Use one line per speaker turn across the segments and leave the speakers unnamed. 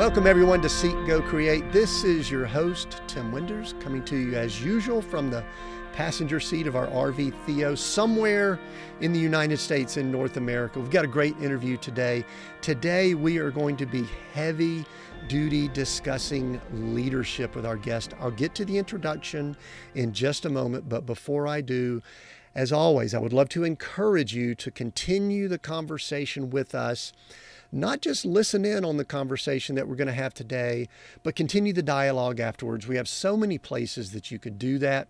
Welcome, everyone, to Seek, Go, Create. This is your host, Tim Winders, coming to you as usual from the passenger seat of our RV Theo somewhere in the United States in North America. We've got a great interview today. Today, we are going to be heavy duty discussing leadership with our guest. I'll get to the introduction in just a moment, but before I do, as always, I would love to encourage you to continue the conversation with us not just listen in on the conversation that we're going to have today, but continue the dialogue afterwards. We have so many places that you could do that.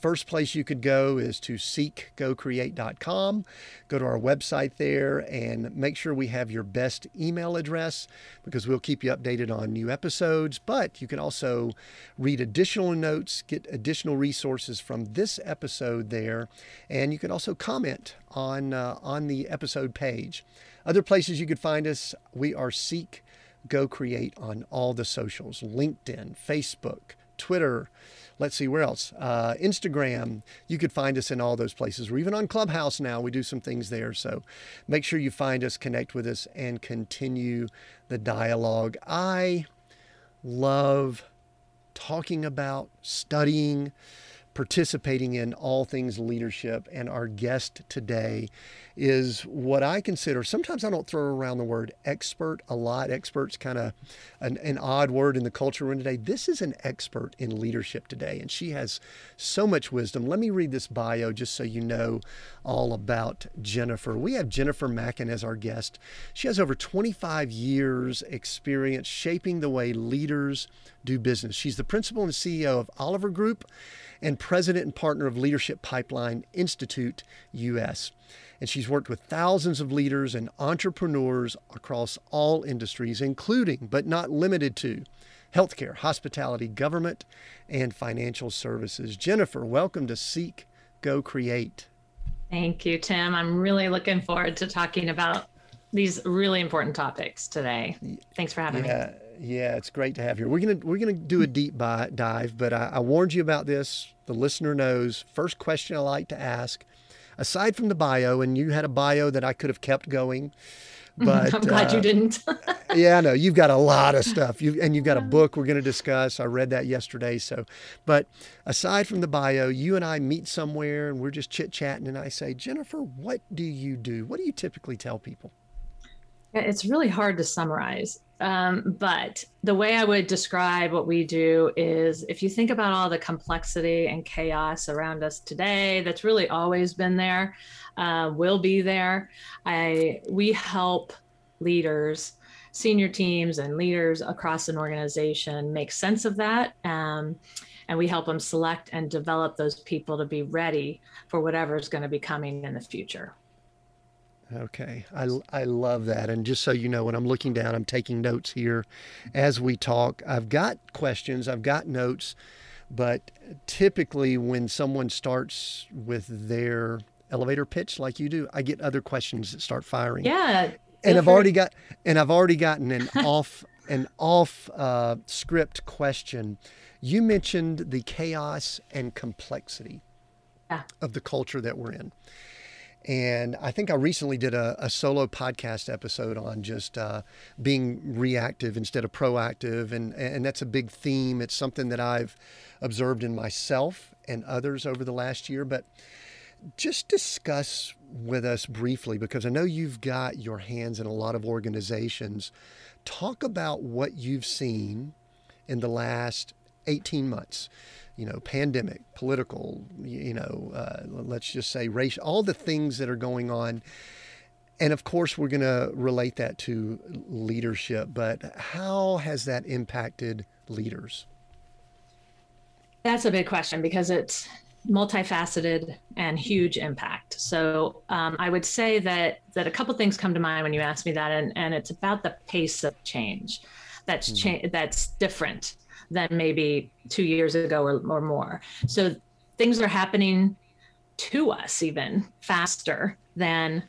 First place you could go is to seekgocreate.com. Go to our website there and make sure we have your best email address because we'll keep you updated on new episodes. But you can also read additional notes, get additional resources from this episode there, and you can also comment on uh, on the episode page. Other places you could find us, we are Seek Go Create on all the socials LinkedIn, Facebook, Twitter. Let's see, where else? Uh, Instagram. You could find us in all those places. We're even on Clubhouse now. We do some things there. So make sure you find us, connect with us, and continue the dialogue. I love talking about, studying, participating in all things leadership. And our guest today is what I consider, sometimes I don't throw around the word expert a lot. Expert's kind of an, an, odd word in the culture we're in today. This is an expert in leadership today, and she has so much wisdom. Let me read this bio just so you know all about Jennifer. We have Jennifer Mackin as our guest. She has over 25 years experience shaping the way leaders do business. She's the principal and CEO of Oliver Group and president and partner of Leadership Pipeline Institute US. And she's worked with thousands of leaders and entrepreneurs across all industries, including, but not limited to, healthcare, hospitality, government, and financial services. Jennifer, welcome to Seek, Go, Create.
Thank you, Tim. I'm really looking forward to talking about these really important topics today. Thanks for having
yeah.
me.
Yeah, it's great to have you. We're gonna we're gonna do a deep dive, but I, I warned you about this. The listener knows. First question I like to ask, aside from the bio, and you had a bio that I could have kept going, but
I'm glad uh, you didn't.
yeah, no, you've got a lot of stuff. You and you've got a book we're going to discuss. I read that yesterday. So, but aside from the bio, you and I meet somewhere and we're just chit chatting, and I say, Jennifer, what do you do? What do you typically tell people?
It's really hard to summarize. Um, but the way I would describe what we do is if you think about all the complexity and chaos around us today, that's really always been there, uh, will be there. I, we help leaders, senior teams, and leaders across an organization make sense of that. Um, and we help them select and develop those people to be ready for whatever is going to be coming in the future.
Okay, I, I love that. And just so you know, when I'm looking down, I'm taking notes here as we talk. I've got questions, I've got notes, but typically when someone starts with their elevator pitch like you do, I get other questions that start firing.
Yeah.
And I've already got and I've already gotten an off an off uh, script question. You mentioned the chaos and complexity
yeah.
of the culture that we're in. And I think I recently did a, a solo podcast episode on just uh, being reactive instead of proactive. And, and that's a big theme. It's something that I've observed in myself and others over the last year. But just discuss with us briefly, because I know you've got your hands in a lot of organizations. Talk about what you've seen in the last 18 months you know, pandemic, political, you know, uh, let's just say race, all the things that are going on. And of course, we're going to relate that to leadership, but how has that impacted leaders?
That's a big question because it's multifaceted and huge impact. So um, I would say that that a couple things come to mind when you ask me that, and, and it's about the pace of change. That's mm-hmm. cha- that's different than maybe two years ago or, or more. So things are happening to us even faster than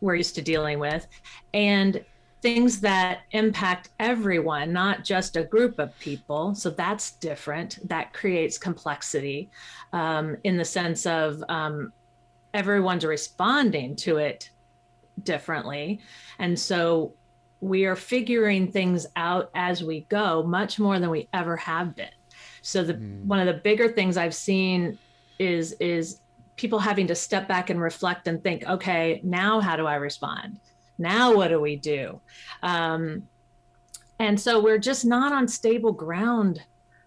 we're used to dealing with. And things that impact everyone, not just a group of people. So that's different. That creates complexity um, in the sense of um, everyone's responding to it differently. And so we are figuring things out as we go much more than we ever have been. So the mm. one of the bigger things i've seen is is people having to step back and reflect and think okay now how do i respond? Now what do we do? Um, and so we're just not on stable ground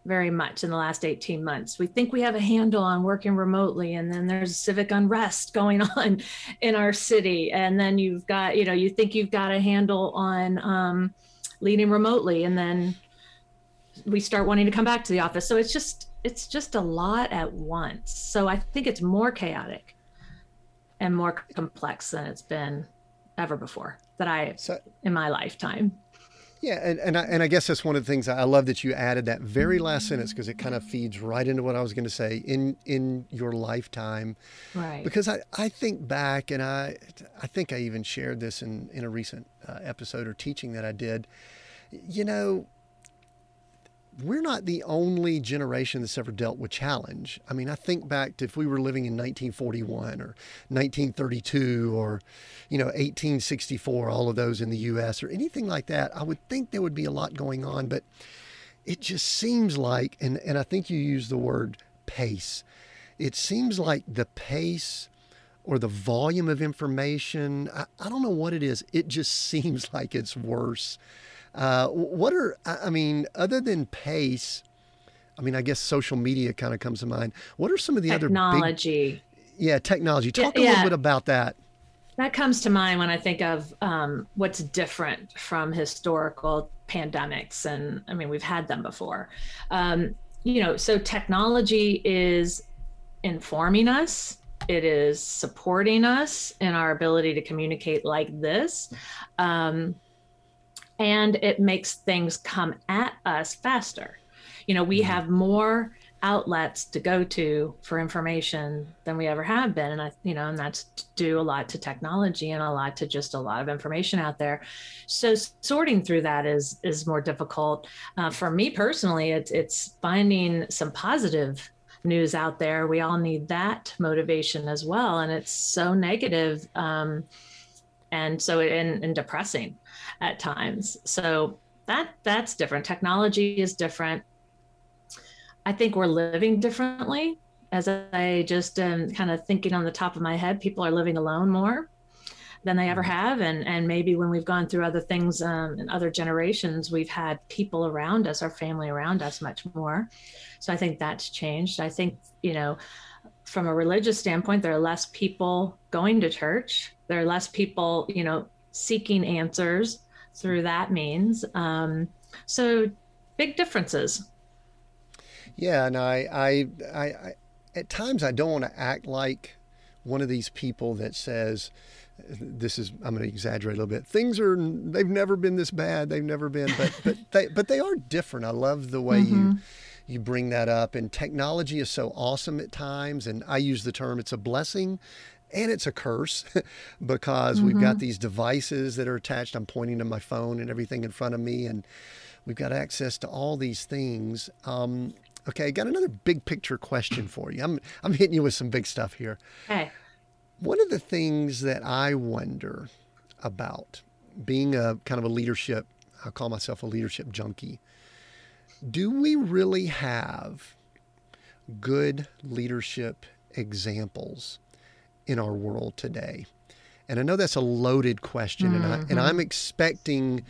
very much in the last 18 months. We think we have a handle on working remotely, and then there's civic unrest going on in our city. And then you've got, you know, you think you've got a handle on um, leading remotely, and then we start wanting to come back to the office. So it's just, it's just a lot at once. So I think it's more chaotic and more complex than it's been ever before that I, so, in my lifetime.
Yeah, and and I, and I guess that's one of the things I love that you added that very last sentence because it kind of feeds right into what I was going to say in in your lifetime.
Right.
Because I, I think back and I I think I even shared this in in a recent uh, episode or teaching that I did. You know, we're not the only generation that's ever dealt with challenge. I mean, I think back to if we were living in 1941 or 1932 or, you know, 1864, all of those in the U.S. or anything like that, I would think there would be a lot going on. But it just seems like, and, and I think you use the word pace, it seems like the pace or the volume of information, I, I don't know what it is, it just seems like it's worse uh, what are, I mean, other than pace, I mean, I guess social media kind of comes to mind. What are some of the
technology.
other big, yeah, technology. Talk yeah, a little bit about that.
That comes to mind when I think of um, what's different from historical pandemics, and I mean, we've had them before. Um, you know, so technology is informing us it is supporting us in our ability to communicate like this um, and it makes things come at us faster. You know, we mm-hmm. have more outlets to go to for information than we ever have been. And i you know and that's due a lot to technology and a lot to just a lot of information out there. So sorting through that is is more difficult. Uh, for me personally it's it's finding some positive news out there. We all need that motivation as well. And it's so negative um, and so and, and depressing at times. So that that's different. Technology is different. I think we're living differently. As I just am kind of thinking on the top of my head, people are living alone more than they ever have, and and maybe when we've gone through other things um, in other generations, we've had people around us, our family around us, much more. So I think that's changed. I think you know, from a religious standpoint, there are less people going to church. There are less people, you know, seeking answers through that means. Um, so big differences.
Yeah, and I, I, I, I, at times I don't want to act like one of these people that says, "This is." I'm going to exaggerate a little bit. Things are. They've never been this bad. They've never been, but but they but they are different. I love the way mm-hmm. you you bring that up. And technology is so awesome at times. And I use the term it's a blessing and it's a curse because mm-hmm. we've got mm-hmm. these devices that are attached. I'm pointing to my phone and everything in front of me, and we've got access to all these things. Um, okay, I got another big picture question for you. I'm I'm hitting you with some big stuff here.
Hey.
One of the things that I wonder about being a kind of a leadership, I call myself a leadership junkie. Do we really have good leadership examples in our world today? And I know that's a loaded question, mm-hmm. and, I, and mm-hmm. I'm expecting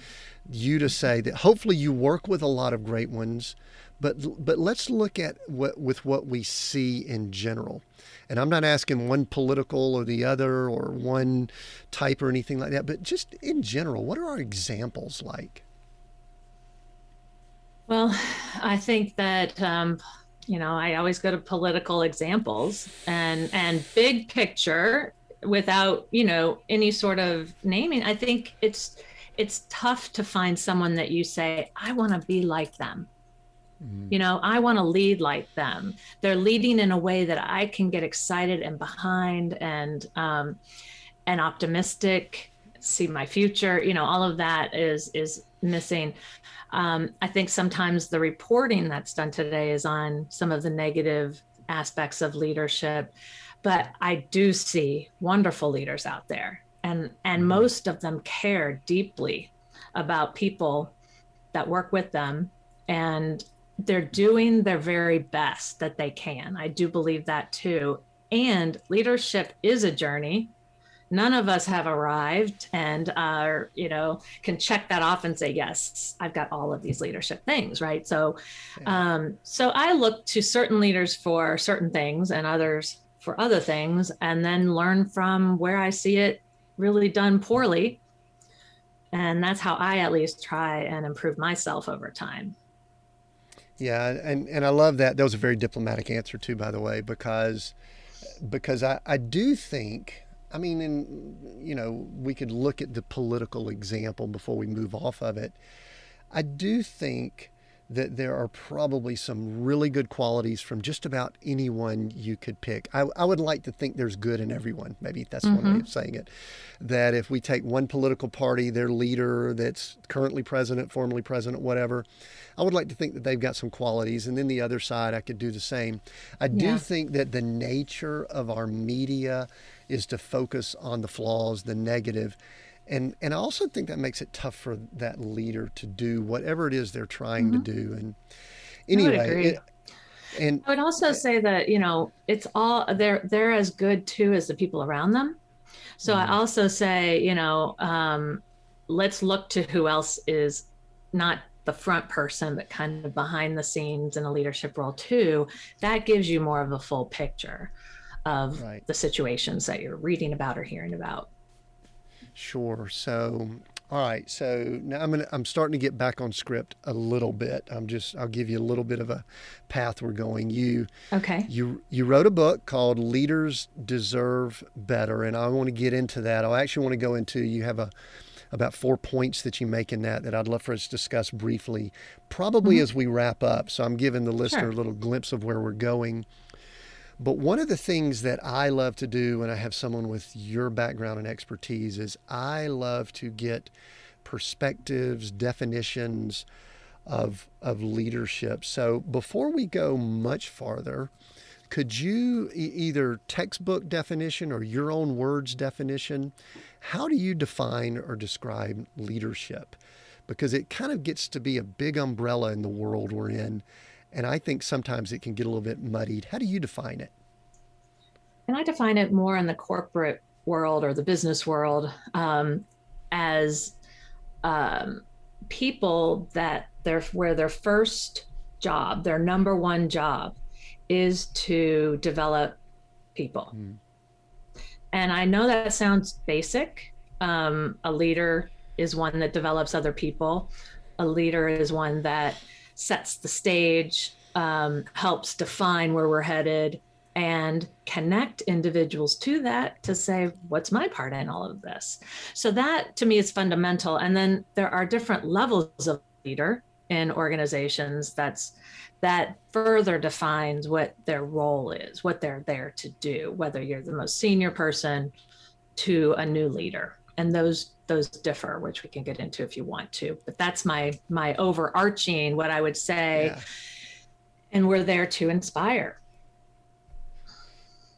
you to say that hopefully you work with a lot of great ones, but but let's look at what with what we see in general. And I'm not asking one political or the other or one type or anything like that, but just in general, what are our examples like?
Well, I think that um, you know i always go to political examples and and big picture without you know any sort of naming. I think it's it's tough to find someone that you say i want to be like them. Mm-hmm. you know i want to lead like them. They're leading in a way that i can get excited and behind and um and optimistic see my future you know all of that is is missing um, I think sometimes the reporting that's done today is on some of the negative aspects of leadership, but I do see wonderful leaders out there, and and mm-hmm. most of them care deeply about people that work with them and they're doing their very best that they can. I do believe that too. And leadership is a journey. None of us have arrived and are, you know, can check that off and say, yes, I've got all of these leadership things, right? So, um, so I look to certain leaders for certain things and others for other things, and then learn from where I see it really done poorly. And that's how I at least try and improve myself over time.
Yeah, and, and I love that. That was a very diplomatic answer too, by the way, because because I, I do think I mean, and you know, we could look at the political example before we move off of it. I do think that there are probably some really good qualities from just about anyone you could pick. I, I would like to think there's good in everyone. Maybe that's mm-hmm. one way mm-hmm. of saying it. That if we take one political party, their leader that's currently president, formerly president, whatever, I would like to think that they've got some qualities. And then the other side, I could do the same. I do yeah. think that the nature of our media is to focus on the flaws, the negative and and I also think that makes it tough for that leader to do whatever it is they're trying mm-hmm. to do. And anyway,
it, and I would also say that you know it's all they're they're as good too as the people around them. So mm-hmm. I also say you know um, let's look to who else is not the front person but kind of behind the scenes in a leadership role too. That gives you more of a full picture of right. the situations that you're reading about or hearing about.
Sure. So, all right. So now I'm gonna I'm starting to get back on script a little bit. I'm just I'll give you a little bit of a path we're going. You
okay?
You you wrote a book called Leaders Deserve Better, and I want to get into that. I actually want to go into you have a about four points that you make in that that I'd love for us to discuss briefly, probably mm-hmm. as we wrap up. So I'm giving the listener sure. a little glimpse of where we're going. But one of the things that I love to do when I have someone with your background and expertise is I love to get perspectives, definitions of, of leadership. So before we go much farther, could you e- either textbook definition or your own words definition, how do you define or describe leadership? Because it kind of gets to be a big umbrella in the world we're in and I think sometimes it can get a little bit muddied. How do you define it?
And I define it more in the corporate world or the business world um, as um, people that they're where their first job, their number one job, is to develop people. Mm. And I know that sounds basic. Um, a leader is one that develops other people. A leader is one that sets the stage, um, helps define where we're headed, and connect individuals to that to say, what's my part in all of this? So that to me is fundamental. And then there are different levels of leader in organizations that's that further defines what their role is, what they're there to do, whether you're the most senior person to a new leader. And those those differ, which we can get into if you want to. But that's my my overarching what I would say. Yeah. And we're there to inspire.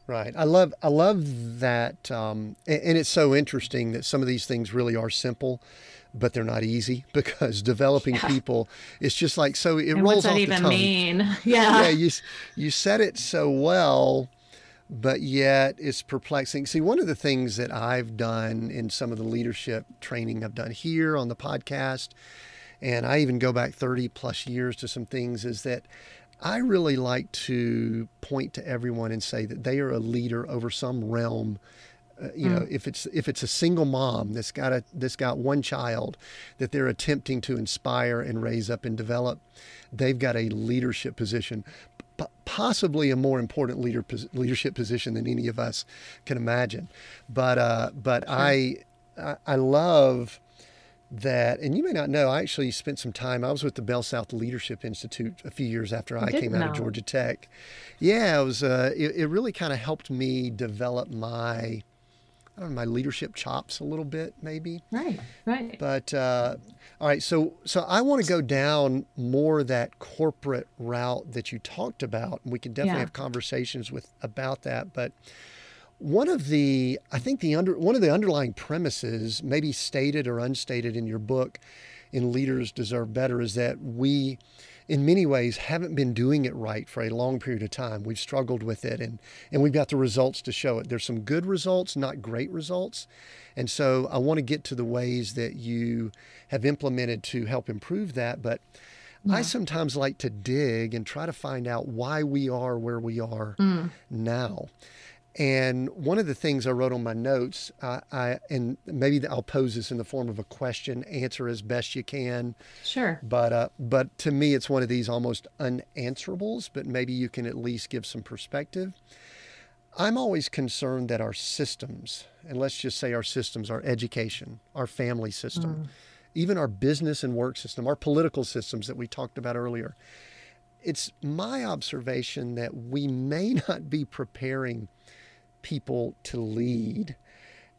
Right. I love I love that, um, and, and, it's so interesting that some of these things really are simple, but they're not easy because developing yeah. people it's just like so it
and
rolls
what's that
off
even
the tongue.
mean? Yeah.
Yeah. You you said it so well but yet it's perplexing. See, one of the things that I've done in some of the leadership training I've done here on the podcast, and I even go back 30 plus years to some things, is that I really like to point to everyone and say that they are a leader over some realm. Uh, you mm. know, if it's if it's a single mom that's got a that's got one child that they're attempting to inspire and raise up and develop, they've got a leadership position possibly a more important leader leadership position than any of us can imagine. But uh, but sure. I, I I love that, and you may not know. I actually spent some time. I was with the Bell South Leadership Institute a few years after I, I came out of Georgia Tech. Yeah, it was. Uh, it, it really kind of helped me develop my I don't know, my leadership chops a little bit, maybe.
Right, right.
But uh, all right, so so I want to go down more that corporate route that you talked about, and we can definitely yeah. have conversations with about that. But one of the I think the under one of the underlying premises, maybe stated or unstated in your book, in Leaders Deserve Better, is that we in many ways haven't been doing it right for a long period of time. We've struggled with it and and we've got the results to show it. There's some good results, not great results. And so I want to get to the ways that you have implemented to help improve that, but yeah. I sometimes like to dig and try to find out why we are where we are mm. now. And one of the things I wrote on my notes, uh, I and maybe I'll pose this in the form of a question, answer as best you can.
Sure.
But uh, but to me, it's one of these almost unanswerables. But maybe you can at least give some perspective. I'm always concerned that our systems, and let's just say our systems, our education, our family system, mm. even our business and work system, our political systems that we talked about earlier, it's my observation that we may not be preparing people to lead.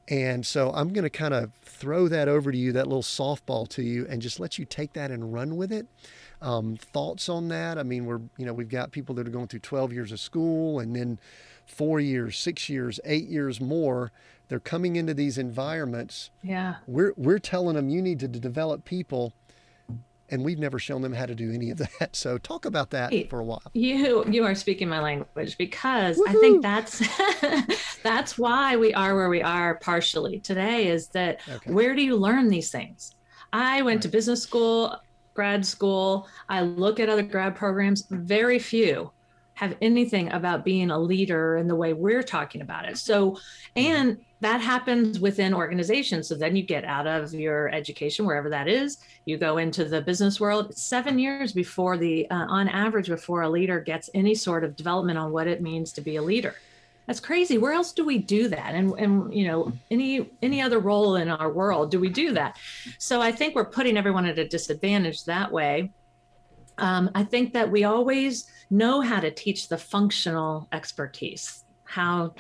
And so I'm going to kind of throw that over to you, that little softball to you, and just let you take that and run with it. Um, thoughts on that? I mean, we're, you know, we've got people that are going through 12 years of school and then four years, six years, eight years more. They're coming into these environments.
Yeah.
We're, we're telling them you need to develop people and we've never shown them how to do any of that. So talk about that for a while.
You you are speaking my language because Woo-hoo! I think that's that's why we are where we are partially today is that okay. where do you learn these things? I went right. to business school, grad school. I look at other grad programs, very few have anything about being a leader in the way we're talking about it. So, mm-hmm. and that happens within organizations. So then you get out of your education, wherever that is, you go into the business world. Seven years before the, uh, on average, before a leader gets any sort of development on what it means to be a leader. That's crazy. Where else do we do that? And and you know, any any other role in our world do we do that? So I think we're putting everyone at a disadvantage that way. Um, I think that we always know how to teach the functional expertise, how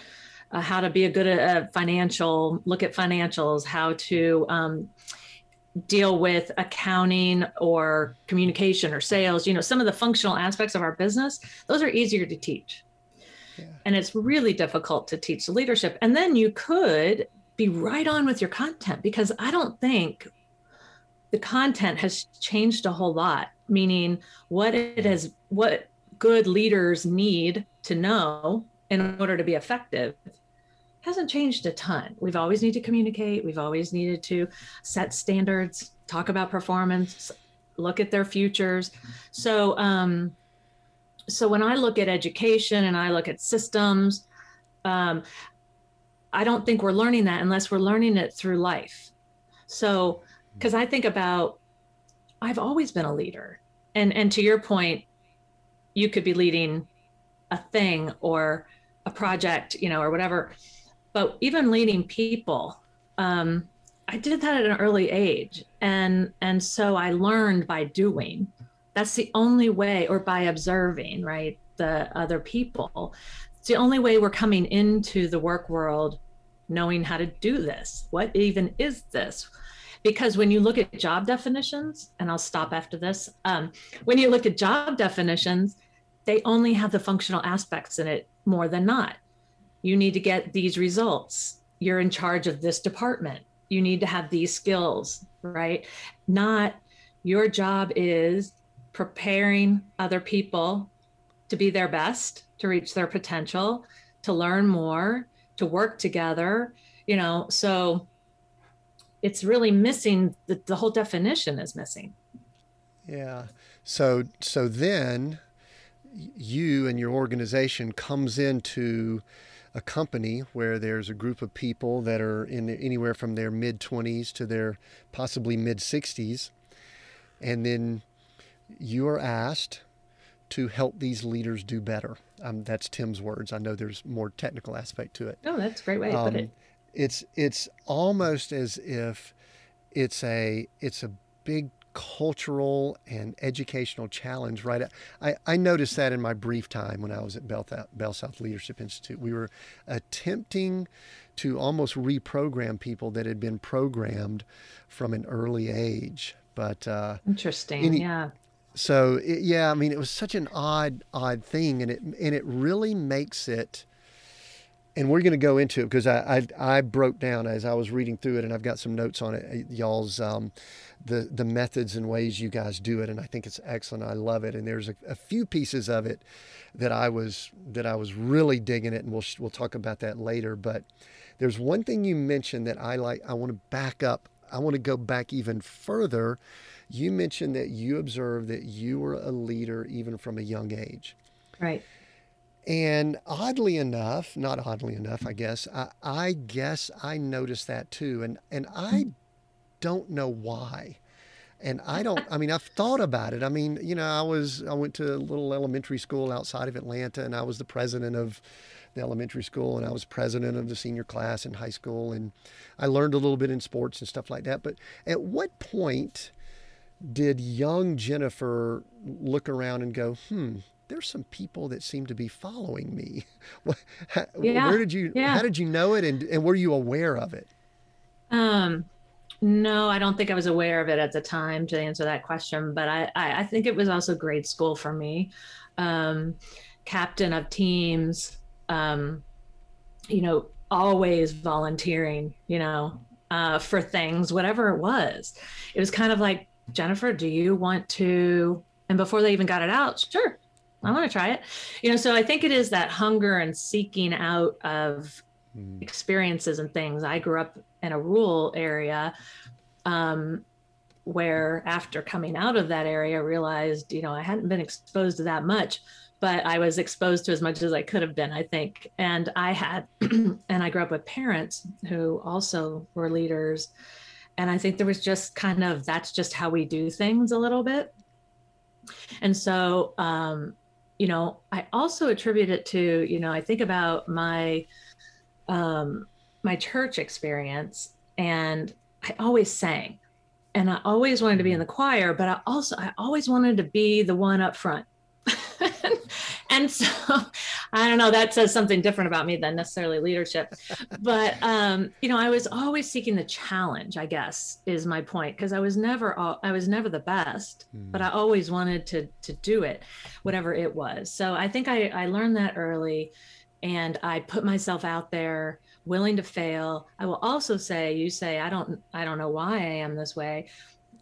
uh, how to be a good uh, financial look at financials, how to um, deal with accounting or communication or sales. You know, some of the functional aspects of our business; those are easier to teach. Yeah. And it's really difficult to teach leadership. And then you could be right on with your content because I don't think the content has changed a whole lot meaning what it has what good leaders need to know in order to be effective hasn't changed a ton. We've always needed to communicate, we've always needed to set standards, talk about performance, look at their futures. So um so when I look at education and I look at systems, um, I don't think we're learning that unless we're learning it through life. So, because I think about, I've always been a leader, and and to your point, you could be leading a thing or a project, you know, or whatever. But even leading people, um, I did that at an early age, and and so I learned by doing. That's the only way, or by observing, right, the other people. It's the only way we're coming into the work world knowing how to do this. What even is this? because when you look at job definitions, and I'll stop after this, um, when you look at job definitions, they only have the functional aspects in it more than not. You need to get these results. You're in charge of this department. You need to have these skills, right? Not your job is preparing other people to be their best, to reach their potential, to learn more, to work together, you know. So it's really missing the, the whole definition is missing
yeah so so then you and your organization comes into a company where there's a group of people that are in anywhere from their mid 20s to their possibly mid 60s and then you are asked to help these leaders do better. Um, that's tim's words. I know there's more technical aspect to it.
Oh that's a great way to um, put it.
it's it's almost as if it's a it's a big cultural and educational challenge right? I, I noticed that in my brief time when i was at bell, bell south leadership institute. We were attempting to almost reprogram people that had been programmed from an early age but uh,
interesting any, yeah.
So it, yeah i mean it was such an odd odd thing and it and it really makes it and we're going to go into it because I, I, I broke down as I was reading through it, and I've got some notes on it, y'all's um, the the methods and ways you guys do it, and I think it's excellent. I love it, and there's a, a few pieces of it that I was that I was really digging it, and we'll we'll talk about that later. But there's one thing you mentioned that I like. I want to back up. I want to go back even further. You mentioned that you observed that you were a leader even from a young age.
Right.
And oddly enough, not oddly enough, I guess, I, I guess I noticed that too. And, and I don't know why. And I don't, I mean, I've thought about it. I mean, you know, I was, I went to a little elementary school outside of Atlanta and I was the president of the elementary school and I was president of the senior class in high school. And I learned a little bit in sports and stuff like that. But at what point did young Jennifer look around and go, hmm, there's some people that seem to be following me. yeah, Where did you, yeah. how did you know it? And, and were you aware of it?
Um, no, I don't think I was aware of it at the time to answer that question, but I, I, I think it was also grade school for me. Um, captain of teams, um, you know, always volunteering, you know, uh, for things, whatever it was. It was kind of like, Jennifer, do you want to? And before they even got it out, sure, I want to try it. You know, so I think it is that hunger and seeking out of mm. experiences and things. I grew up in a rural area um, where after coming out of that area, realized, you know, I hadn't been exposed to that much, but I was exposed to as much as I could have been, I think. And I had, and I grew up with parents who also were leaders. And I think there was just kind of, that's just how we do things a little bit. And so, um, you know, I also attribute it to, you know, I think about my, um, my church experience and I always sang and I always wanted to be in the choir, but I also, I always wanted to be the one up front. and so I don't know, that says something different about me than necessarily leadership. But, um, you know, I was always seeking the challenge, I guess is my point. Cause I was never, I was never the best, mm. but I always wanted to, to do it, whatever it was. So I think I, I learned that early and I put myself out there willing to fail. I will also say, you say, I don't, I don't know why I am this way.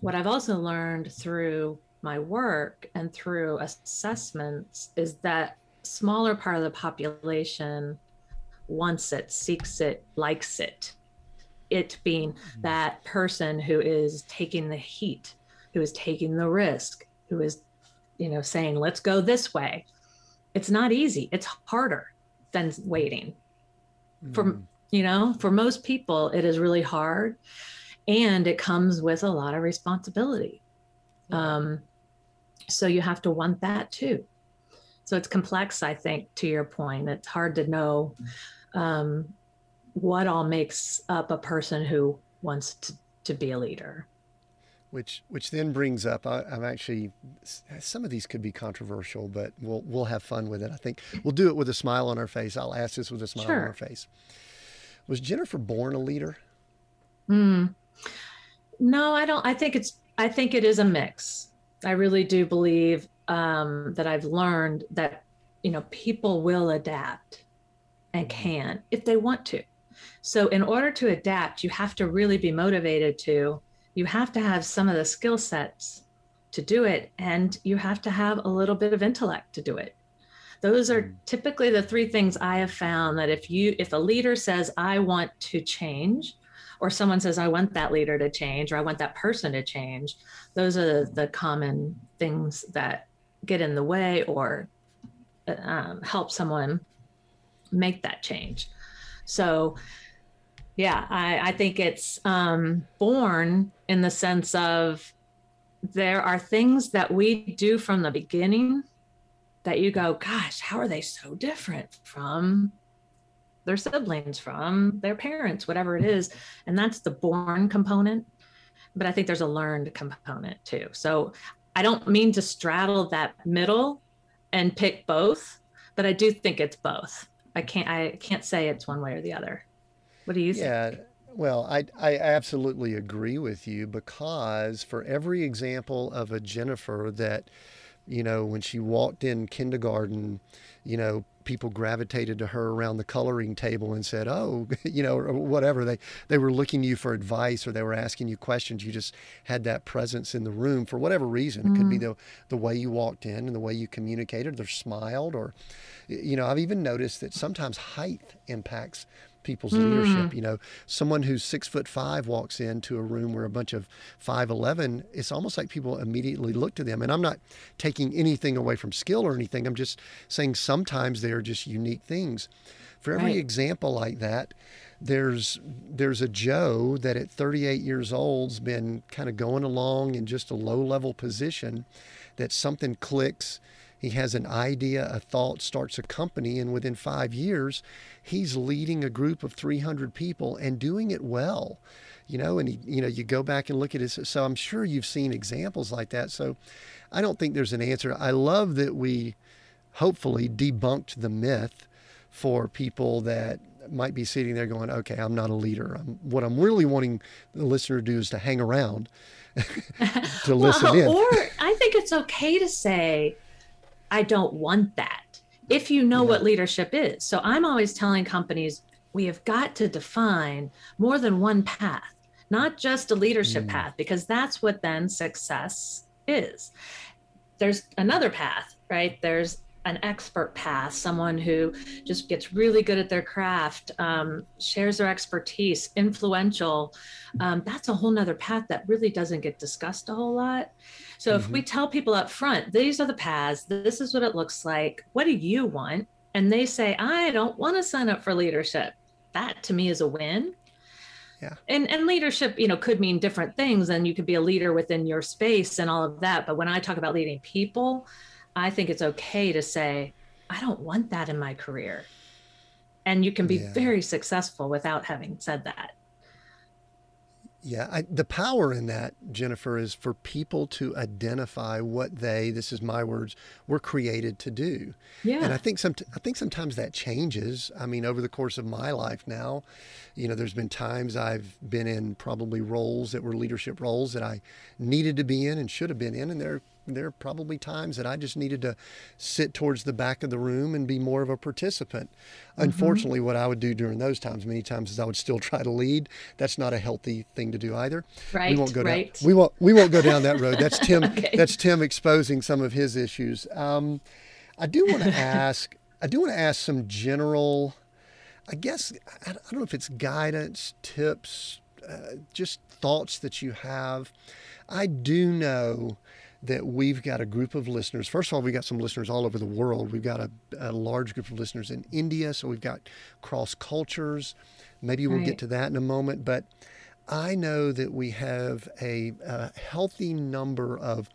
What I've also learned through my work and through assessments is that smaller part of the population wants it, seeks it, likes it. It being mm-hmm. that person who is taking the heat, who is taking the risk, who is, you know, saying, let's go this way. It's not easy. It's harder than waiting. Mm. For you know, for most people, it is really hard and it comes with a lot of responsibility. Um, so you have to want that too. So it's complex, I think, to your point. It's hard to know um, what all makes up a person who wants to, to be a leader.
Which, which then brings up, I, am actually, some of these could be controversial, but we'll, we'll have fun with it. I think we'll do it with a smile on our face. I'll ask this with a smile sure. on our face. Was Jennifer born a leader?
Mm. No, I don't. I think it's. I think it is a mix. I really do believe um, that I've learned that you know people will adapt and mm-hmm. can if they want to. So in order to adapt, you have to really be motivated to. You have to have some of the skill sets to do it, and you have to have a little bit of intellect to do it. Those are mm. typically the three things I have found that if you if a leader says I want to change or someone says I want that leader to change or I want that person to change, those are the common things that get in the way or um, help someone make that change. So yeah, I, I think it's um, born in the sense of there are things that we do from the beginning that you go, gosh, how are they so different from their siblings, from their parents, whatever it is? And that's the born component. But I think there's a learned component too. So I don't mean to straddle that middle and pick both, but I do think it's both. I can't I can't say it's one way or the other. What do you think?
Yeah. Well, I, I absolutely agree with you because for every example of a Jennifer that you know, when she walked in kindergarten, you know, people gravitated to her around the coloring table and said, "Oh, you know, or whatever." They they were looking to you for advice or they were asking you questions. You just had that presence in the room for whatever reason. Mm-hmm. It could be mm-hmm. the the way you walked in and the way you communicated, or smiled, or you know, I've even noticed that sometimes height impacts people's mm. leadership. You know, someone who's six foot five walks into a room where a bunch of five eleven. It's almost like people immediately look to them. And I'm not taking anything away from skill or anything. I'm just saying sometimes they are just unique things. For every right. example like that, there's there's a Joe that at 38 years old's been kind of going along in just a low level position, that something clicks he has an idea, a thought, starts a company, and within five years, he's leading a group of 300 people and doing it well. You know, and he, you know, you go back and look at it. So I'm sure you've seen examples like that. So I don't think there's an answer. I love that we hopefully debunked the myth for people that might be sitting there going, okay, I'm not a leader. I'm, what I'm really wanting the listener to do is to hang around to listen well, in.
Or I think it's okay to say, I don't want that. If you know yeah. what leadership is. So I'm always telling companies we have got to define more than one path, not just a leadership mm. path, because that's what then success is. There's another path, right? There's an expert path, someone who just gets really good at their craft, um, shares their expertise, influential. Um, that's a whole nother path that really doesn't get discussed a whole lot. So mm-hmm. if we mm-hmm. tell people up front, these are the paths, this is what it looks like. What do you want? And they say, I don't want to sign up for leadership. That to me is a win.
Yeah.
And and leadership, you know, could mean different things and you could be a leader within your space and all of that, but when I talk about leading people, I think it's okay to say, I don't want that in my career. And you can be yeah. very successful without having said that.
Yeah, I, the power in that, Jennifer, is for people to identify what they, this is my words, were created to do.
Yeah.
And I think some, I think sometimes that changes. I mean, over the course of my life now, you know, there's been times I've been in probably roles that were leadership roles that I needed to be in and should have been in, and there there are probably times that I just needed to sit towards the back of the room and be more of a participant. Mm-hmm. Unfortunately, what I would do during those times, many times, is I would still try to lead. That's not a healthy thing to do either.
Right.
We won't go
right.
down. We won't. We won't go down that road. That's Tim. okay. That's Tim exposing some of his issues. Um, I do want to ask. I do want to ask some general. I guess I don't know if it's guidance, tips, uh, just thoughts that you have. I do know that we've got a group of listeners. First of all, we've got some listeners all over the world. We've got a, a large group of listeners in India, so we've got cross cultures. Maybe we'll right. get to that in a moment. But I know that we have a, a healthy number of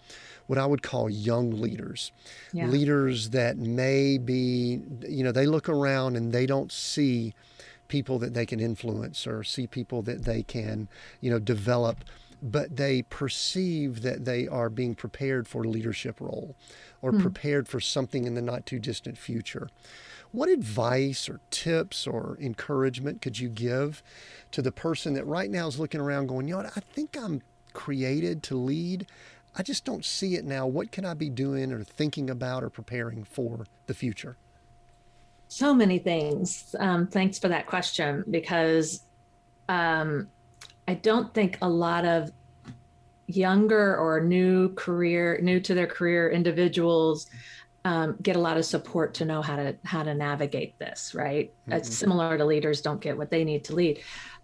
what I would call young leaders, yeah. leaders that may be, you know, they look around and they don't see people that they can influence or see people that they can, you know, develop but they perceive that they are being prepared for a leadership role or mm. prepared for something in the not too distant future. What advice or tips or encouragement could you give to the person that right now is looking around going, you know what, I think I'm created to lead. I just don't see it now. What can I be doing or thinking about or preparing for the future?
So many things. Um, thanks for that question because um, I don't think a lot of younger or new career, new to their career individuals um, get a lot of support to know how to how to navigate this. Right, mm-hmm. it's similar to leaders don't get what they need to lead.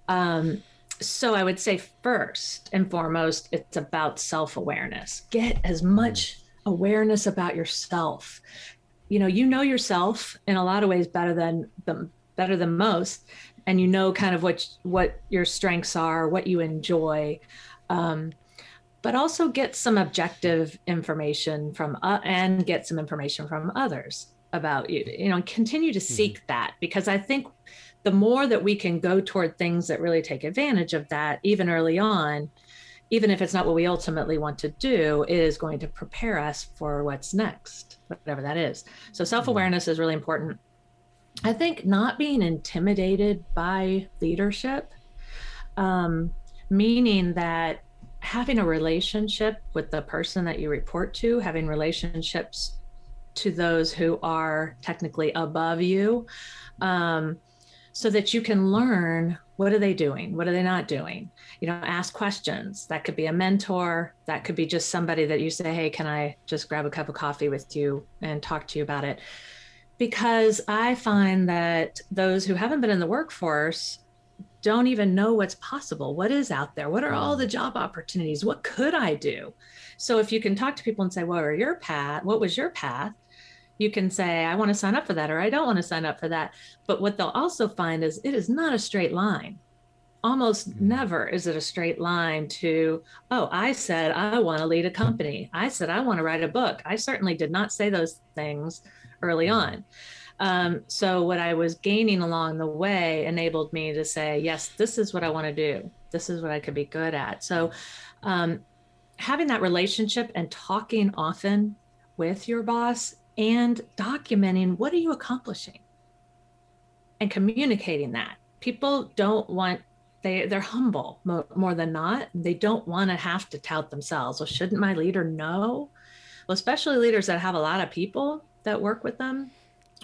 Um, so I would say first and foremost, it's about self awareness. Get as mm. much awareness about yourself. You know, you know yourself in a lot of ways better than the better than most and you know kind of what what your strengths are, what you enjoy. Um, but also get some objective information from uh, and get some information from others about you you know continue to mm-hmm. seek mm-hmm. that because i think the more that we can go toward things that really take advantage of that even early on even if it's not what we ultimately want to do it is going to prepare us for what's next whatever that is so self-awareness mm-hmm. is really important I think not being intimidated by leadership, um, meaning that having a relationship with the person that you report to, having relationships to those who are technically above you, um, so that you can learn what are they doing what are they not doing? You know ask questions. That could be a mentor. That could be just somebody that you say hey can i just grab a cup of coffee with you and talk to you about it because i find that those who haven't been in the workforce don't even know what's possible. What is out there? What are all the mm. job opportunities? What could I do? So if you can talk to people and say, "What are your path? What was your path?" You can say, "I want to sign up for that," or "I don't want to sign up for that." But what they'll also find is it is not a straight line. Almost mm-hmm. never is it a straight line to, "Oh, I said I want to lead a company. I said I want to write a book." I certainly did not say those things early mm. on. Um, so what I was gaining along the way enabled me to say, yes, this is what I want to do. This is what I could be good at. So um, having that relationship and talking often with your boss and documenting what are you accomplishing and communicating that. People don't want they they're humble more, more than not. They don't want to have to tout themselves. Well, shouldn't my leader know? Well, especially leaders that have a lot of people that work with them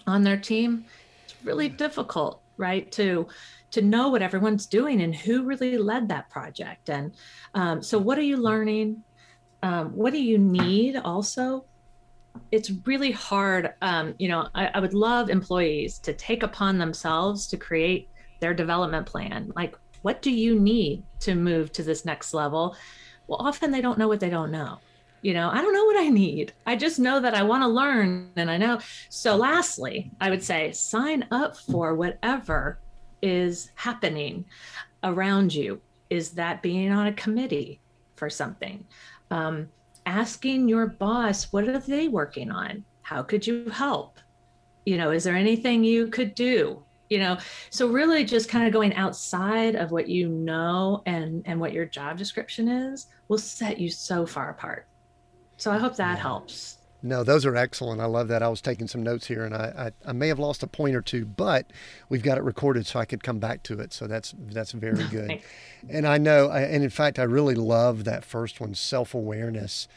on their team it's really difficult right to to know what everyone's doing and who really led that project. And um, so what are you learning? Um, what do you need also? It's really hard um, you know I, I would love employees to take upon themselves to create their development plan. Like what do you need to move to this next level? Well often they don't know what they don't know you know i don't know what i need. I just know that i want to learn and i know. So lastly i would say sign up for whatever is happening around you. Is that being on a committee for something? Um, asking your boss what are they working on? How could you help? You know is there anything you could do? You know so really just kind of going outside of what you know and and what your job description is will set you so far apart so I hope that helps.
No, those are excellent. I love that. I was taking some notes here, and I, I, I, may have lost a point or two, but we've got it recorded, so I could come back to it. So that's that's very good. and I know, and in fact, I really love that first one, self awareness,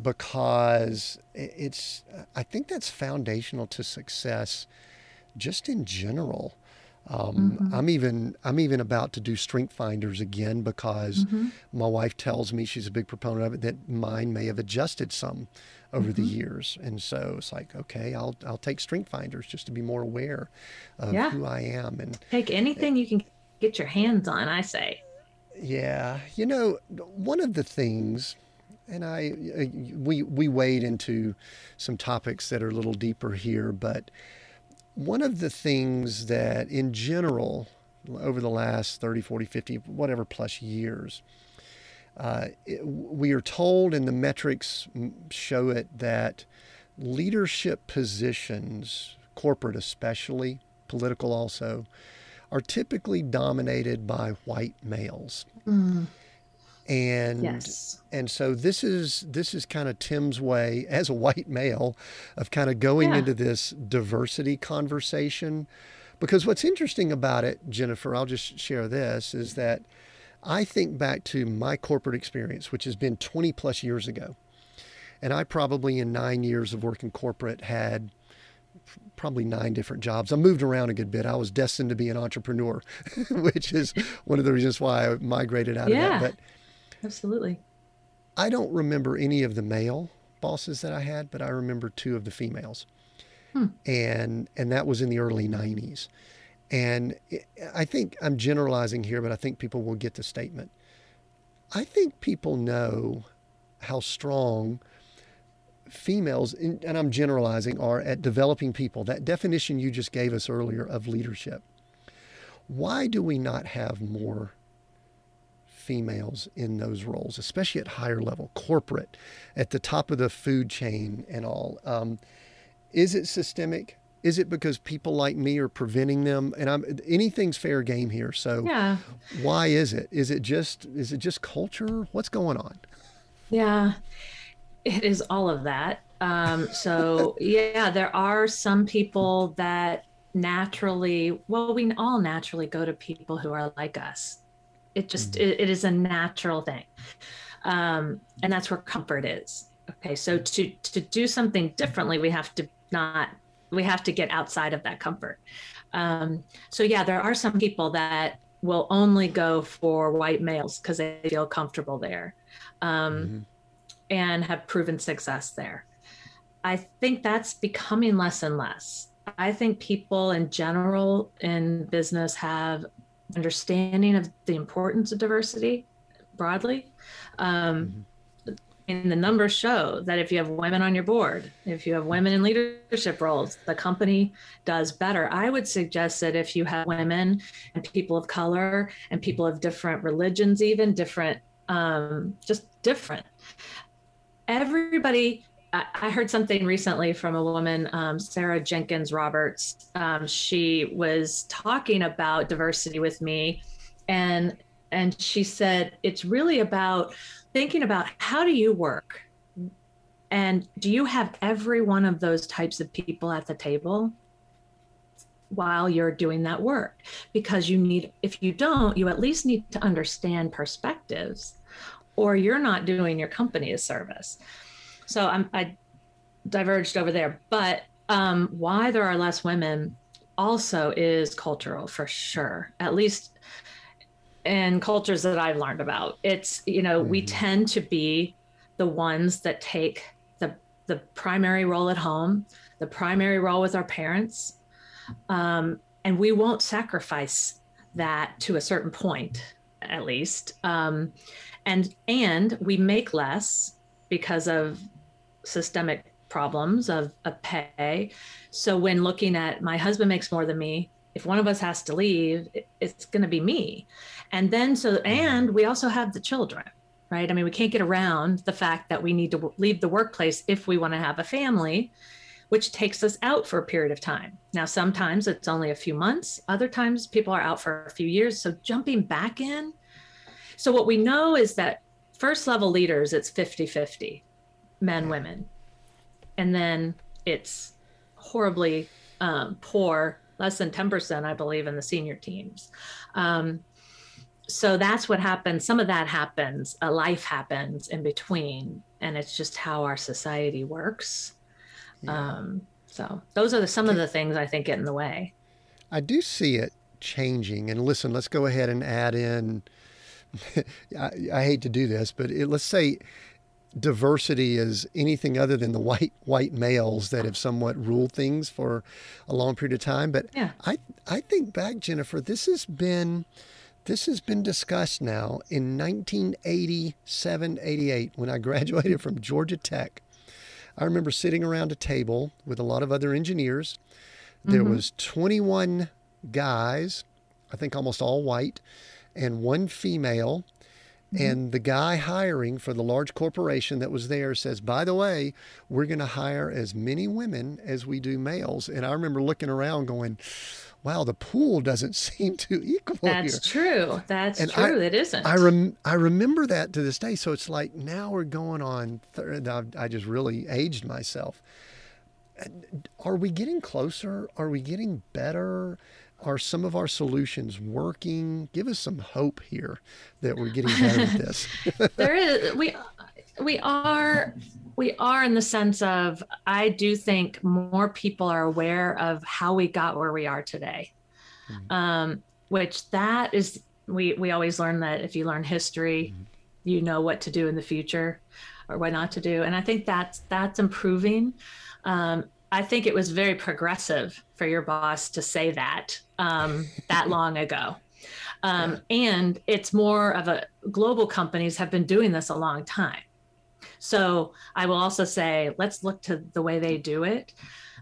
because it's. I think that's foundational to success, just in general. Um, mm-hmm. I'm even I'm even about to do strength finders again because mm-hmm. my wife tells me she's a big proponent of it that mine may have adjusted some over mm-hmm. the years, and so it's like okay, I'll I'll take strength finders just to be more aware of yeah. who I am and
take anything you can get your hands on. I say.
Yeah, you know, one of the things and I uh, we we wade into some topics that are a little deeper here, but one of the things that, in general, over the last 30, 40, 50, whatever plus years, uh, it, we are told, and the metrics show it, that leadership positions, corporate especially, political also, are typically dominated by white males. Mm and yes. and so this is this is kind of Tim's way as a white male of kind of going yeah. into this diversity conversation because what's interesting about it Jennifer I'll just share this is that I think back to my corporate experience which has been 20 plus years ago and I probably in 9 years of working corporate had probably nine different jobs. I moved around a good bit. I was destined to be an entrepreneur, which is one of the reasons why I migrated out yeah. of that. But
Absolutely.
I don't remember any of the male bosses that I had, but I remember two of the females. Hmm. And and that was in the early 90s. And it, I think I'm generalizing here, but I think people will get the statement. I think people know how strong females, and I'm generalizing, are at developing people. That definition you just gave us earlier of leadership. Why do we not have more females in those roles, especially at higher level, corporate, at the top of the food chain and all. Um, is it systemic? Is it because people like me are preventing them? And I'm anything's fair game here. So yeah. why is it? Is it just is it just culture? What's going on?
Yeah, it is all of that. Um, so yeah, there are some people that naturally, well, we all naturally go to people who are like us it just mm. it, it is a natural thing um, and that's where comfort is. Okay, so to to do something differently, we have to not we have to get outside of that comfort. Um, so yeah, there are some people that will only go for white males because they feel comfortable there, um, mm-hmm. and have proven success there. I think that's becoming less and less. I think people in general in business have understanding of the importance of diversity broadly. Um, mm-hmm and the numbers show that if you have women on your board, if you have women in leadership roles, the company does better. I would suggest that if you have women and people of color and people of different religions, even different, um, just different, everybody. I heard something recently from a woman, um, Sarah Jenkins Roberts. Um, she was talking about diversity with me, and and she said it's really about thinking about how do you work? And do you have every one of those types of people at the table while you're doing that work? Because you need if you don't you at least need to understand perspectives or you're not doing your company a service so i'm i diverged over there but um, why there are less women also is cultural for sure at least in cultures that I've learned about. It's, you know, mm-hmm. we tend to be the ones that take the the primary role at home, the primary role with our parents. Um, and we won't sacrifice that to a certain point, at least. Um, and and we make less because of systemic problems of, of pay. So when looking at my husband makes more than me, if one of us has to leave, it's going to be me. And then so, and we also have the children, right? I mean, we can't get around the fact that we need to leave the workplace if we want to have a family, which takes us out for a period of time. Now, sometimes it's only a few months, other times people are out for a few years. So jumping back in. So, what we know is that first level leaders, it's 50 50 men, women. And then it's horribly um, poor, less than 10%, I believe, in the senior teams. Um, so that's what happens some of that happens a life happens in between and it's just how our society works yeah. um, so those are the, some of the things i think get in the way
i do see it changing and listen let's go ahead and add in I, I, hate to do this but it, let's say diversity is anything other than the white white males that have somewhat ruled things for a long period of time but yeah. i i think back jennifer this has been this has been discussed now in 1987 88 when I graduated from Georgia Tech. I remember sitting around a table with a lot of other engineers. There mm-hmm. was 21 guys, I think almost all white, and one female. Mm-hmm. And the guy hiring for the large corporation that was there says, by the way, we're going to hire as many women as we do males. And I remember looking around going, wow, the pool doesn't seem to equal
That's
here.
true. That's and true. I, it isn't.
I rem- I remember that to this day. So it's like now we're going on. Third, I just really aged myself. Are we getting closer? Are we getting better? Are some of our solutions working? Give us some hope here that we're getting better at this.
there is we we are we are in the sense of I do think more people are aware of how we got where we are today. Mm-hmm. Um, which that is we we always learn that if you learn history, mm-hmm. you know what to do in the future or what not to do. And I think that's that's improving. Um, I think it was very progressive for your boss to say that um, that long ago. Um, yeah. And it's more of a global companies have been doing this a long time. So I will also say, let's look to the way they do it.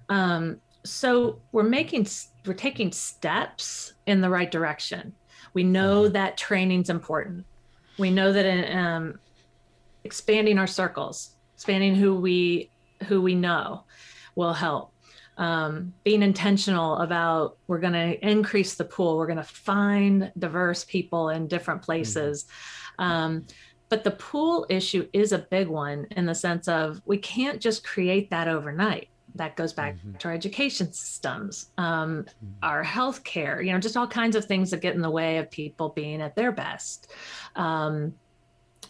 Um, so we're making, we're taking steps in the right direction. We know mm-hmm. that training's important. We know that um, expanding our circles, expanding who we who we know, will help. Um, being intentional about we're going to increase the pool we're going to find diverse people in different mm-hmm. places um, but the pool issue is a big one in the sense of we can't just create that overnight. That goes back mm-hmm. to our education systems, um, mm-hmm. our healthcare, you know, just all kinds of things that get in the way of people being at their best. Um,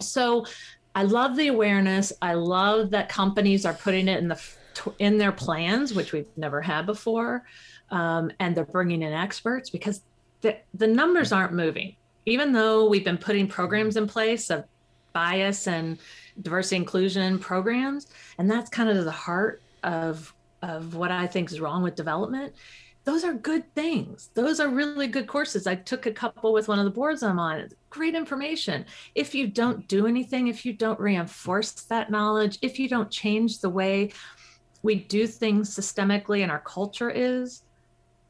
so I love the awareness. I love that companies are putting it in the in their plans, which we've never had before, um, and they're bringing in experts because the the numbers aren't moving. Even though we've been putting programs in place of bias and diversity inclusion programs, and that's kind of the heart of of what I think is wrong with development those are good things. Those are really good courses. I took a couple with one of the boards I'm on. Great information. If you don't do anything, if you don't reinforce that knowledge, if you don't change the way we do things systemically and our culture is,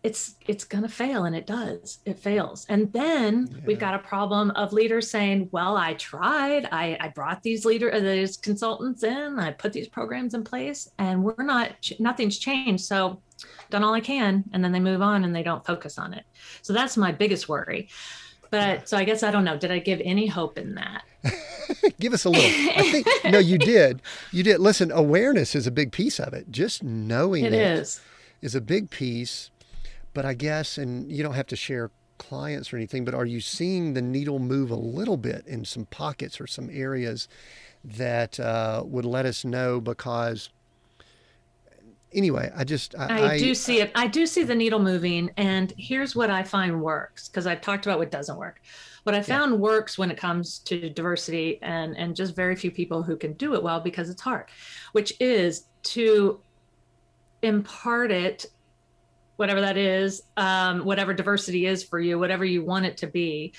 it's it's going to fail and it does. It fails. And then yeah. we've got a problem of leaders saying well i tried. I, I brought these leader uh, these consultants in. I put these programs in place and we're not nothing's changed. So done all i can and then they move on and they don't focus on it. So that's my biggest worry but so i guess i don't know. Did i give any hope in that?
Give us a little. I think no you did. You did. Listen awareness is a big piece of it. Just knowing
it, it is.
is a big piece. But I guess, and you don't have to share clients or anything, but are you seeing the needle move a little bit in some pockets or some areas that uh, would let us know? Because anyway, I just
I, I do see it. I do see the needle moving, and here's what I find works because I've talked about what doesn't work. What I found yeah. works when it comes to diversity, and and just very few people who can do it well because it's hard, which is to impart it whatever that is, um, whatever diversity is for you, whatever you want it to be,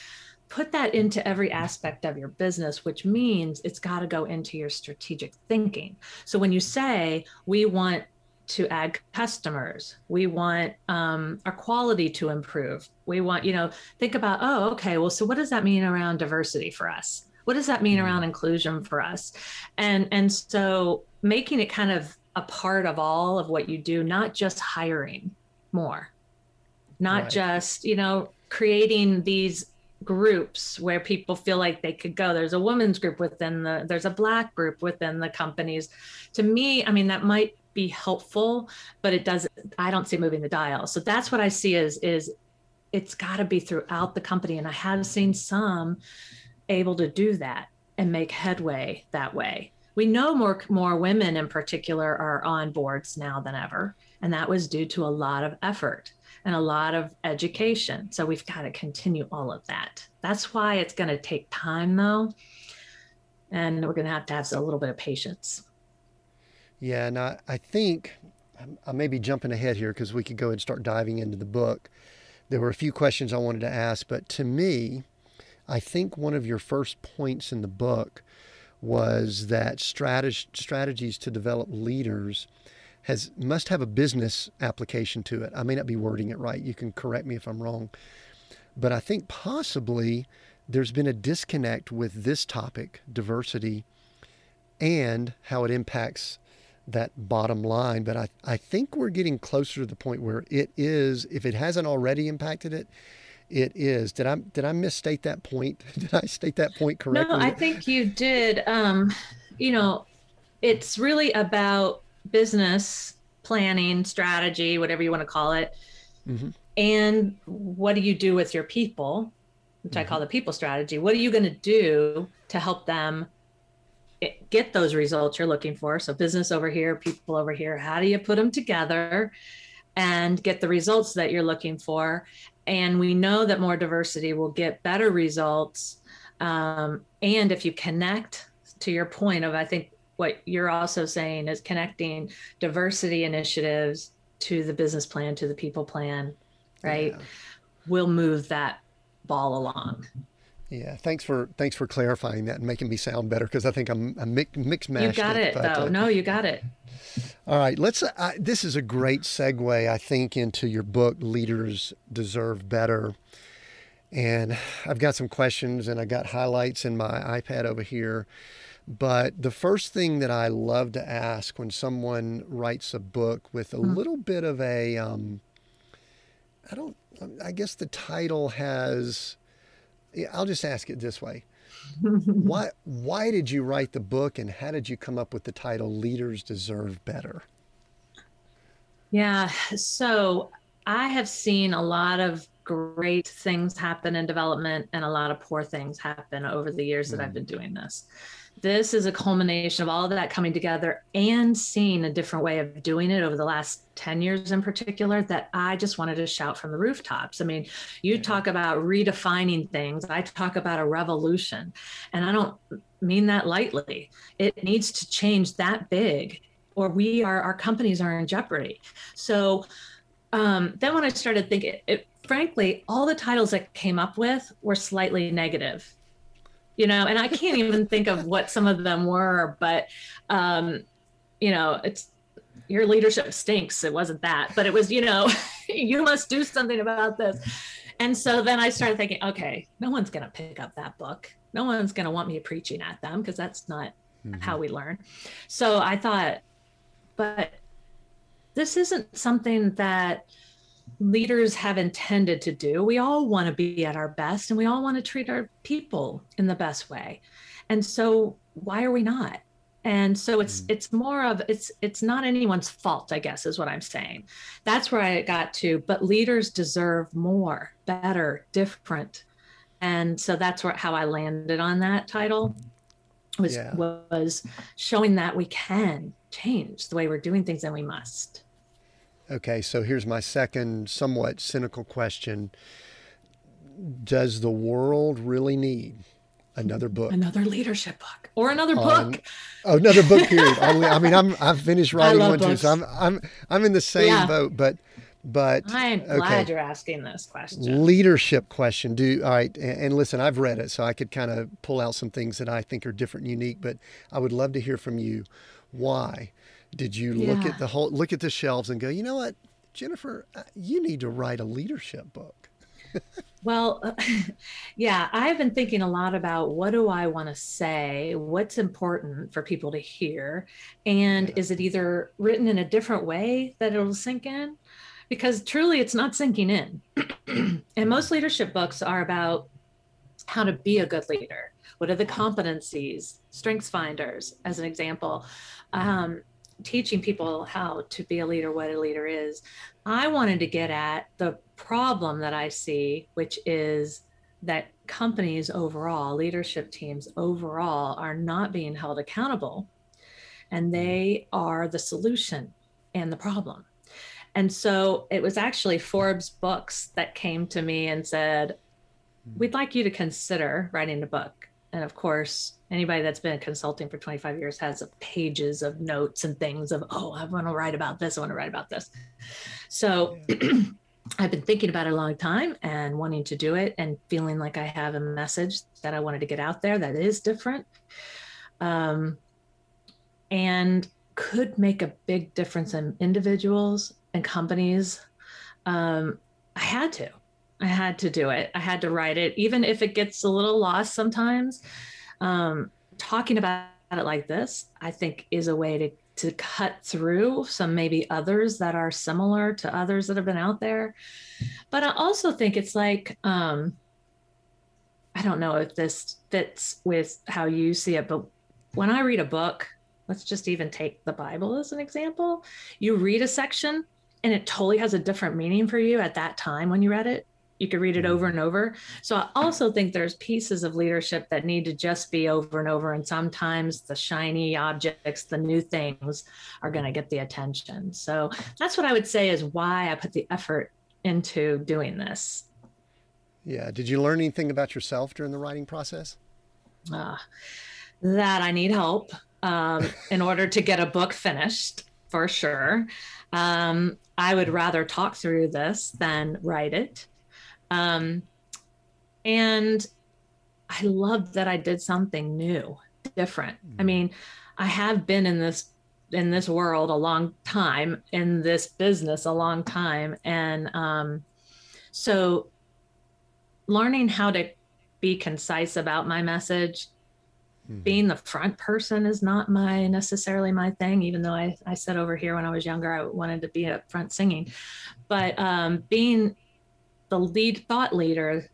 put that into every aspect of your business, which means it's got to go into your strategic thinking. So when you say, we want to add customers, we want um, our quality to improve, we want, you know, think about, oh, okay, well, so what does that mean around diversity for us? What does that mean mm-hmm. around inclusion for us? And and so making it kind of a part of all of what you do, not just hiring, more not right. just you know creating these groups where people feel like they could go there's a women's group within the there's a black group within the companies to me i mean that might be helpful but it doesn't i don't see moving the dial so that's what i see is is it's got to be throughout the company and i have seen some able to do that and make headway that way we know more more women in particular are on boards now than ever and that was due to a lot of effort and a lot of education. So we've got to continue all of that. That's why it's going to take time, though. And we're going to have to have a little bit of patience.
Yeah. And I, I think I may be jumping ahead here because we could go and start diving into the book. There were a few questions I wanted to ask, but to me, I think one of your first points in the book was that strateg- strategies to develop leaders has must have a business application to it. I may not be wording it right. You can correct me if I'm wrong. But I think possibly there's been a disconnect with this topic, diversity, and how it impacts that bottom line. But I, I think we're getting closer to the point where it is, if it hasn't already impacted it, it is. Did I did I misstate that point? Did I state that point correctly?
No, I think you did. Um, you know, it's really about business planning, strategy, whatever you want to call it. Mm-hmm. And what do you do with your people, which mm-hmm. I call the people strategy? What are you going to do to help them get those results you're looking for? So, business over here, people over here. How do you put them together and get the results that you're looking for? And we know that more diversity will get better results. Um, and if you connect to your point of, I think what you're also saying is connecting diversity initiatives to the business plan to the people plan right yeah. will move that ball along
yeah thanks for thanks for clarifying that and making me sound better because i think i'm, I'm mix, mixed match.
you got it, it though uh, no you got it
all right let's uh, this is a great segue i think into your book leaders deserve better and i've got some questions and i got highlights in my ipad over here but the first thing that I love to ask when someone writes a book with a mm. little bit of a, um, I don't, I guess the title has, I'll just ask it this way. why, why did you write the book and how did you come up with the title Leaders Deserve Better?
Yeah. So I have seen a lot of great things happen in development and a lot of poor things happen over the years that I've hmm. been doing this this is a culmination of all of that coming together and seeing a different way of doing it over the last 10 years in particular that I just wanted to shout from the rooftops. I mean, you yeah. talk about redefining things, I talk about a revolution, and I don't mean that lightly. It needs to change that big or we are our companies are in jeopardy. So um, then when I started thinking, it, frankly, all the titles that came up with were slightly negative you know, and I can't even think of what some of them were, but, um, you know, it's your leadership stinks. It wasn't that, but it was, you know, you must do something about this. And so then I started thinking, okay, no one's going to pick up that book. No one's going to want me preaching at them because that's not mm-hmm. how we learn. So I thought, but this isn't something that leaders have intended to do. We all want to be at our best and we all want to treat our people in the best way. And so why are we not? And so it's mm. it's more of it's it's not anyone's fault, I guess is what I'm saying. That's where I got to, but leaders deserve more, better, different. And so that's where how I landed on that title was yeah. was showing that we can change the way we're doing things and we must.
Okay, so here's my second, somewhat cynical question Does the world really need another book?
Another leadership book or another book?
oh, another book, period. I mean, I'm, I've finished writing one books. too, so I'm, I'm, I'm in the same yeah. boat, but. But
I'm glad okay. you're asking this question.
Leadership question. Do all right, and, and listen, I've read it, so I could kind of pull out some things that I think are different and unique. But I would love to hear from you. Why? Did you yeah. look at the whole look at the shelves and go, you know what, Jennifer, uh, you need to write a leadership book?
well, uh, yeah, I've been thinking a lot about what do I want to say, what's important for people to hear, and yeah. is it either written in a different way that it'll sink in? Because truly, it's not sinking in. and most leadership books are about how to be a good leader. What are the competencies, strengths finders, as an example. Um, teaching people how to be a leader, what a leader is. I wanted to get at the problem that I see, which is that companies overall, leadership teams overall, are not being held accountable and mm-hmm. they are the solution and the problem. And so it was actually Forbes Books that came to me and said, mm-hmm. We'd like you to consider writing a book. And of course, anybody that's been consulting for 25 years has pages of notes and things of oh i want to write about this i want to write about this. So i've been thinking about it a long time and wanting to do it and feeling like i have a message that i wanted to get out there that is different. Um, and could make a big difference in individuals and companies. Um, i had to i had to do it i had to write it even if it gets a little lost sometimes um, talking about it like this, I think, is a way to to cut through some maybe others that are similar to others that have been out there. But I also think it's like, um, I don't know if this fits with how you see it, but when I read a book, let's just even take the Bible as an example. You read a section and it totally has a different meaning for you at that time when you read it you could read it over and over. So I also think there's pieces of leadership that need to just be over and over. And sometimes the shiny objects, the new things are going to get the attention. So that's what I would say is why I put the effort into doing this.
Yeah. Did you learn anything about yourself during the writing process?
Uh, that I need help um, in order to get a book finished, for sure. Um, I would rather talk through this than write it. Um, and I loved that I did something new, different. I mm-hmm. mean, I have been in this in this world a long time, in this business a long time, and um, so learning how to be concise about my message Mm-hmm. being the front person is not my necessarily my thing even though I, I said over here when i was younger i wanted to be up front singing but um, being the lead thought leader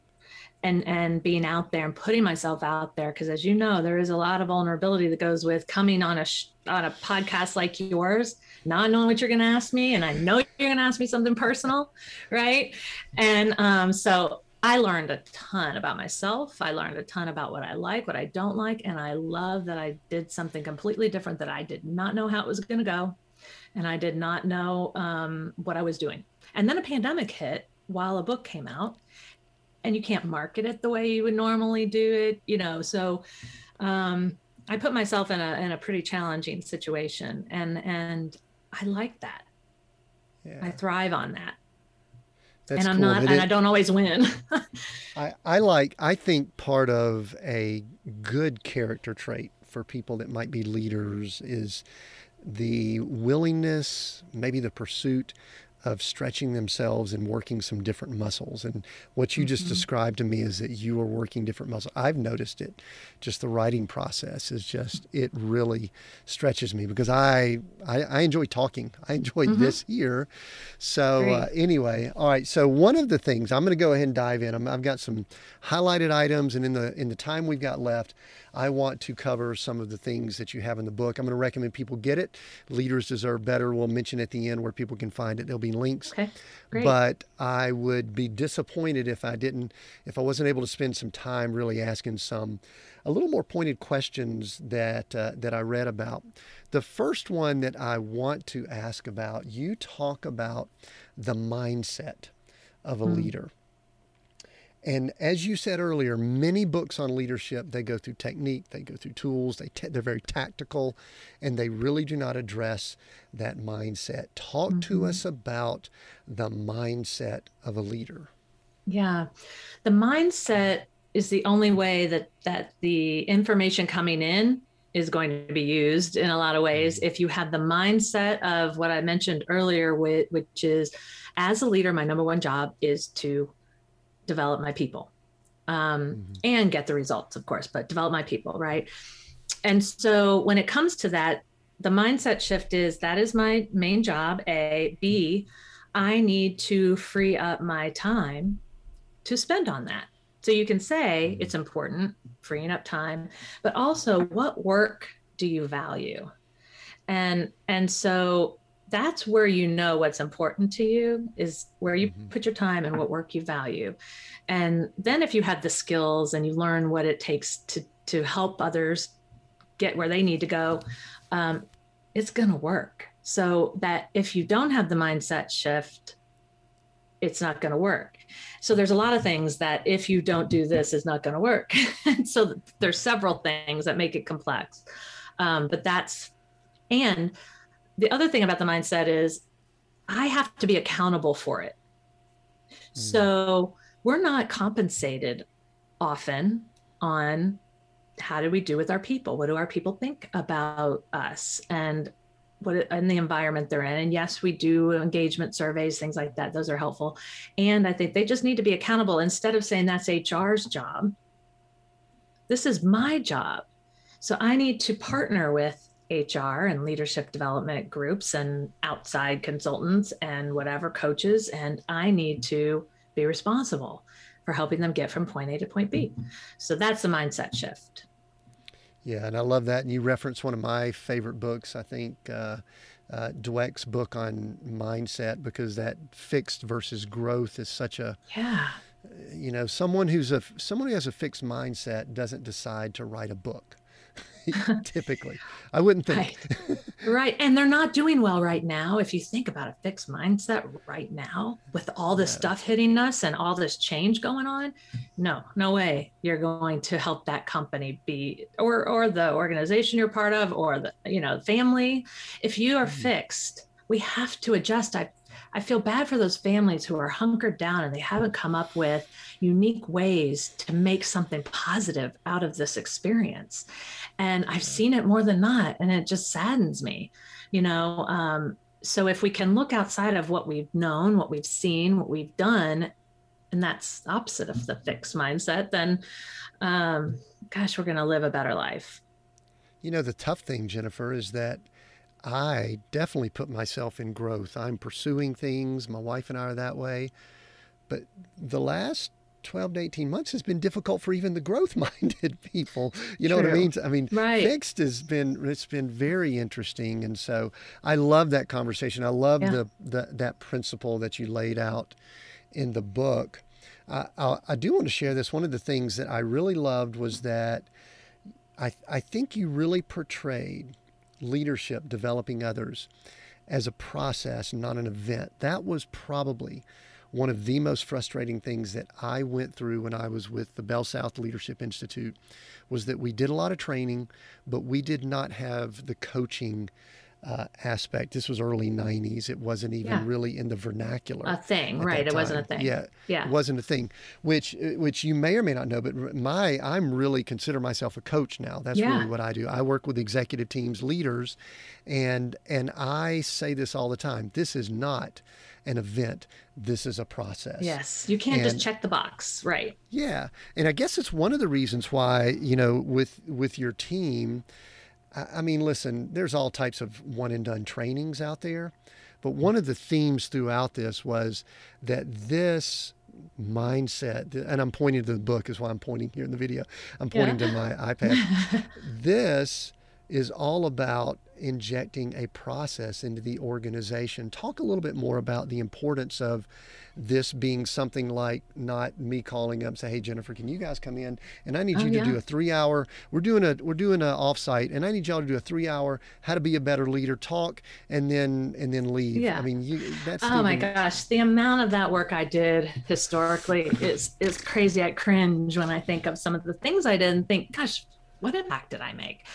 and and being out there and putting myself out there because as you know there is a lot of vulnerability that goes with coming on a sh- on a podcast like yours not knowing what you're going to ask me and i know you're going to ask me something personal right and um, so I learned a ton about myself. I learned a ton about what I like, what I don't like. And I love that I did something completely different that I did not know how it was going to go. And I did not know um, what I was doing. And then a pandemic hit while a book came out. And you can't market it the way you would normally do it, you know. So um, I put myself in a in a pretty challenging situation. And and I like that. Yeah. I thrive on that. That's and I'm cool. not, and I don't always win.
I, I like, I think part of a good character trait for people that might be leaders is the willingness, maybe the pursuit of stretching themselves and working some different muscles. And what you mm-hmm. just described to me is that you are working different muscles. I've noticed it. Just the writing process is just it really stretches me because I I, I enjoy talking. I enjoy mm-hmm. this here. So uh, anyway, all right. So one of the things I'm going to go ahead and dive in. i have got some highlighted items, and in the in the time we've got left, I want to cover some of the things that you have in the book. I'm going to recommend people get it. Leaders Deserve Better. We'll mention at the end where people can find it. There'll be links.
Okay. Great.
But I would be disappointed if I didn't, if I wasn't able to spend some time really asking some a little more pointed questions that uh, that I read about. The first one that I want to ask about, you talk about the mindset of a mm. leader. And as you said earlier, many books on leadership, they go through technique, they go through tools, they they're very tactical, and they really do not address that mindset. Talk mm-hmm. to us about the mindset of a leader.
Yeah. The mindset is the only way that that the information coming in is going to be used in a lot of ways mm-hmm. if you have the mindset of what I mentioned earlier, which is as a leader, my number one job is to develop my people um, mm-hmm. and get the results, of course, but develop my people, right? And so when it comes to that, the mindset shift is that is my main job. A, B, I need to free up my time to spend on that. So you can say mm-hmm. it's important, freeing up time, but also what work do you value? And and so that's where you know what's important to you is where you mm-hmm. put your time and what work you value. And then if you have the skills and you learn what it takes to to help others get where they need to go um, it's going to work. So that if you don't have the mindset shift it's not going to work. So there's a lot of things that if you don't do this is not going to work. So there's several things that make it complex. Um, but that's and the other thing about the mindset is I have to be accountable for it. Mm. So we're not compensated often on how do we do with our people? What do our people think about us and what and the environment they're in? And yes, we do engagement surveys, things like that. Those are helpful. And I think they just need to be accountable instead of saying that's HR's job. This is my job. So I need to partner with HR and leadership development groups and outside consultants and whatever coaches. And I need to be responsible for helping them get from point A to point B. So that's the mindset shift.
Yeah, and I love that. And you reference one of my favorite books, I think, uh, uh, Dweck's book on mindset, because that fixed versus growth is such a
yeah.
You know, someone who's a someone who has a fixed mindset doesn't decide to write a book. typically. I wouldn't think.
Right. right. And they're not doing well right now. If you think about a fixed mindset right now with all this yeah. stuff hitting us and all this change going on, no, no way you're going to help that company be or or the organization you're part of or the you know family. If you are mm. fixed, we have to adjust. I I feel bad for those families who are hunkered down and they haven't come up with unique ways to make something positive out of this experience. And I've seen it more than not, and it just saddens me, you know. Um, so if we can look outside of what we've known, what we've seen, what we've done, and that's opposite of the fixed mindset, then um, gosh, we're going to live a better life.
You know, the tough thing, Jennifer, is that I definitely put myself in growth. I'm pursuing things. My wife and I are that way. But the last 12 to 18 months has been difficult for even the growth minded people. You know True. what I mean? I mean, right. fixed has been, it's been very interesting. And so I love that conversation. I love yeah. the, the, that principle that you laid out in the book. I, I, I do want to share this. One of the things that I really loved was that I, I think you really portrayed leadership, developing others, as a process, not an event. That was probably one of the most frustrating things that I went through when I was with the BellSouth Leadership Institute was that we did a lot of training, but we did not have the coaching uh, aspect. This was early 90s. It wasn't even yeah. really in the vernacular.
A thing, right? It wasn't a thing.
Yeah.
Yeah.
It wasn't a thing, which which you may or may not know, but my I'm really consider myself a coach now. That's yeah. really what I do. I work with executive teams, leaders, and and I say this all the time. This is not an event. This is a process.
Yes. You can't and, just check the box, right?
Yeah. And I guess it's one of the reasons why, you know, with with your team, I mean, listen, there's all types of one and done trainings out there. But one of the themes throughout this was that this mindset, and I'm pointing to the book, is why I'm pointing here in the video. I'm pointing yeah. to my iPad. this is all about injecting a process into the organization. Talk a little bit more about the importance of this being something like not me calling up say hey jennifer can you guys come in? And i need oh, you to yeah. do a three hour we're doing a we're doing an offsite and i need y'all to do a three hour how to be a better leader talk and then and then leave.
Yeah.
I mean you
that's oh my gosh. The amount of that work i did historically is is crazy. I cringe when i think of some of the things i did and think gosh what impact did i make?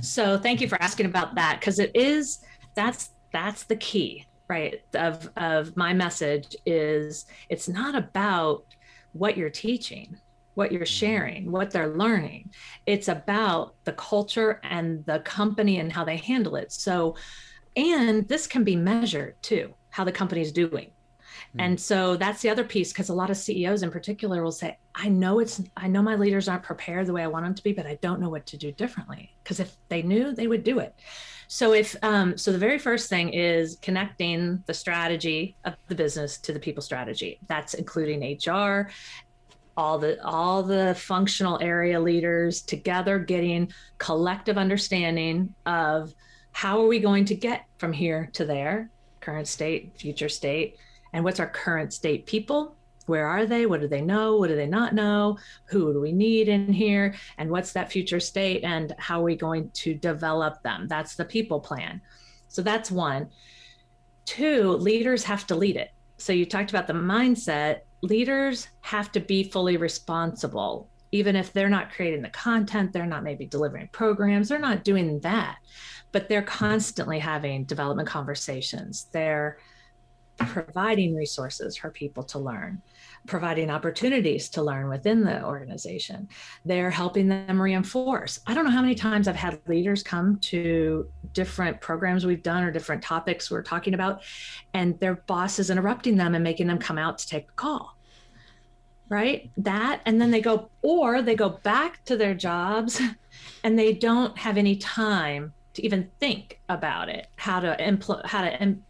So thank you for asking about that because it is that's that's the key right of of my message is it's not about what you're teaching what you're mm-hmm. sharing what they're learning. It's about the culture and the company and how they handle it. So and this can be measured too how the company's doing mm-hmm. and so that's the other piece because a lot of CEOs in particular will say, I know it's, I know my leaders aren't prepared the way I want them to be, but I don't know what to do differently. Because if they knew, they would do it. So if um, so, the very first thing is connecting the strategy of the business to the people strategy. That's including HR, all the all the functional area leaders together, getting collective understanding of how are we going to get from here to there, current state, future state, and what's our current state people? Where are they? What do they know? What do they not know? Who do we need in here? And what's that future state? And how are we going to develop them? That's the people plan. So that's one. Two leaders have to lead it. So you talked about the mindset. Leaders have to be fully responsible. Even if they're not creating the content they're not maybe delivering programs they're not doing that. But they're constantly having development conversations. They're providing resources for people to learn providing opportunities to learn within the organization. They're helping them reinforce. I don't know how many times I've had leaders come to different programs we've done or different topics we're talking about, and their boss is interrupting them and making them come out to take a call. Right? That, and then they go, or they go back to their jobs and they don't have any time to even think about it, how to implement, how to Im-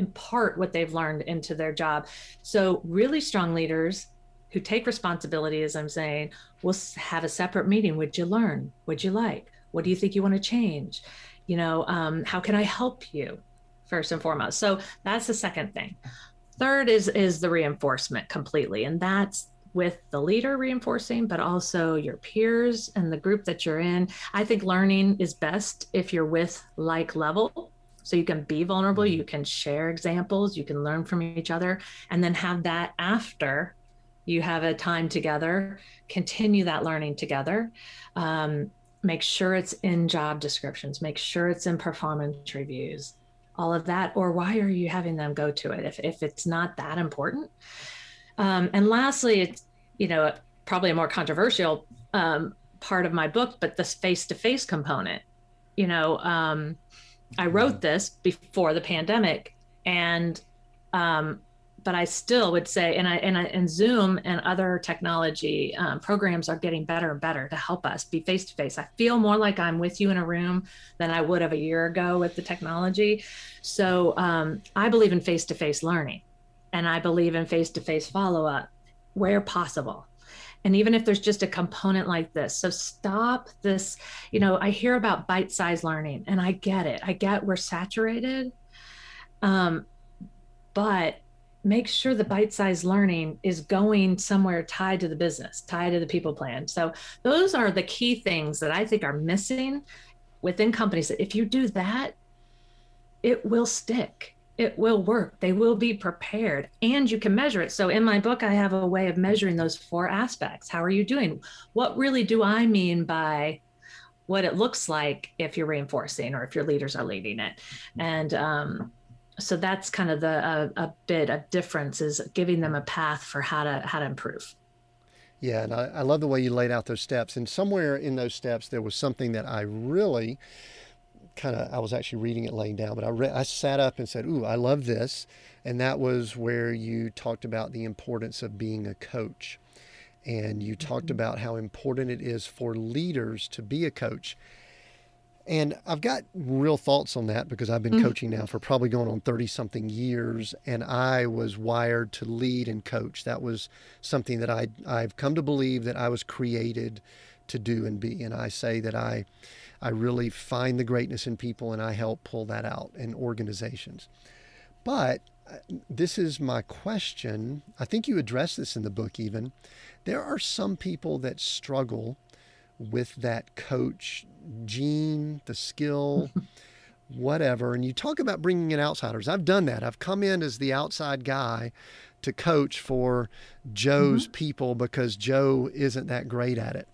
impart what they've learned into their job. So, really strong leaders who take responsibility, as I'm saying, will have a separate meeting. Would you learn? Would you like? What do you think you want to change? You know, um, how can I help you? First and foremost. So that's the second thing. Third is is the reinforcement completely, and that's with the leader reinforcing, but also your peers and the group that you're in. I think learning is best if you're with like level so you can be vulnerable, mm-hmm. you can share examples, you can learn from each other, and then have that after you have a time together, continue that learning together. Um, make sure it's in job descriptions, make sure it's in performance reviews, all of that. Or why are you having them go to it if, if it's not that important? Um, and lastly, it's, you know, probably a more controversial um, part of my book, but this face to face component. You know, um, I wrote this before the pandemic, and um, but I still would say, and I and I, and Zoom and other technology um, programs are getting better and better to help us be face to face. I feel more like I'm with you in a room than I would have a year ago with the technology. So um, I believe in face to face learning, and I believe in face to face follow up where possible and even if there's just a component like this. So stop this you know i hear about bite size learning and i get it. I get we're saturated. Um, but make sure the bite-sized learning is going somewhere tied to the business tied to the people plan. So those are the key things that i think are missing within companies that if you do that it will stick it will work. They will be prepared and you can measure it. So in my book i have a way of measuring those four aspects. How are you doing? What really do i mean by what it looks like if you're reinforcing or if your leaders are leading it? And um, so that's kind of the a, bit of difference is giving them a path for how to how to improve.
Yeah and I, I love the way you laid out those steps. And somewhere in those steps there was something that i really kind of i was actually reading it laying down but i re- i sat up and said ooh i love this and that was where you talked about the importance of being a coach and you talked mm-hmm. about how important it is for leaders to be a coach and I've got real thoughts on that because I've been mm-hmm. coaching now for probably going on 30 something years. And I was wired to lead and coach. That was something that I, I've come to believe that I was created to do and be. And I say that I, I really find the greatness in people and I help pull that out in organizations. But uh, this is my question. I think you address this in the book, even. There are some people that struggle with that coach gene, the skill, whatever. And you talk about bringing in outsiders. I've done that. I've come in as the outside guy to coach for Joe's mm-hmm. people because Joe isn't that great at it.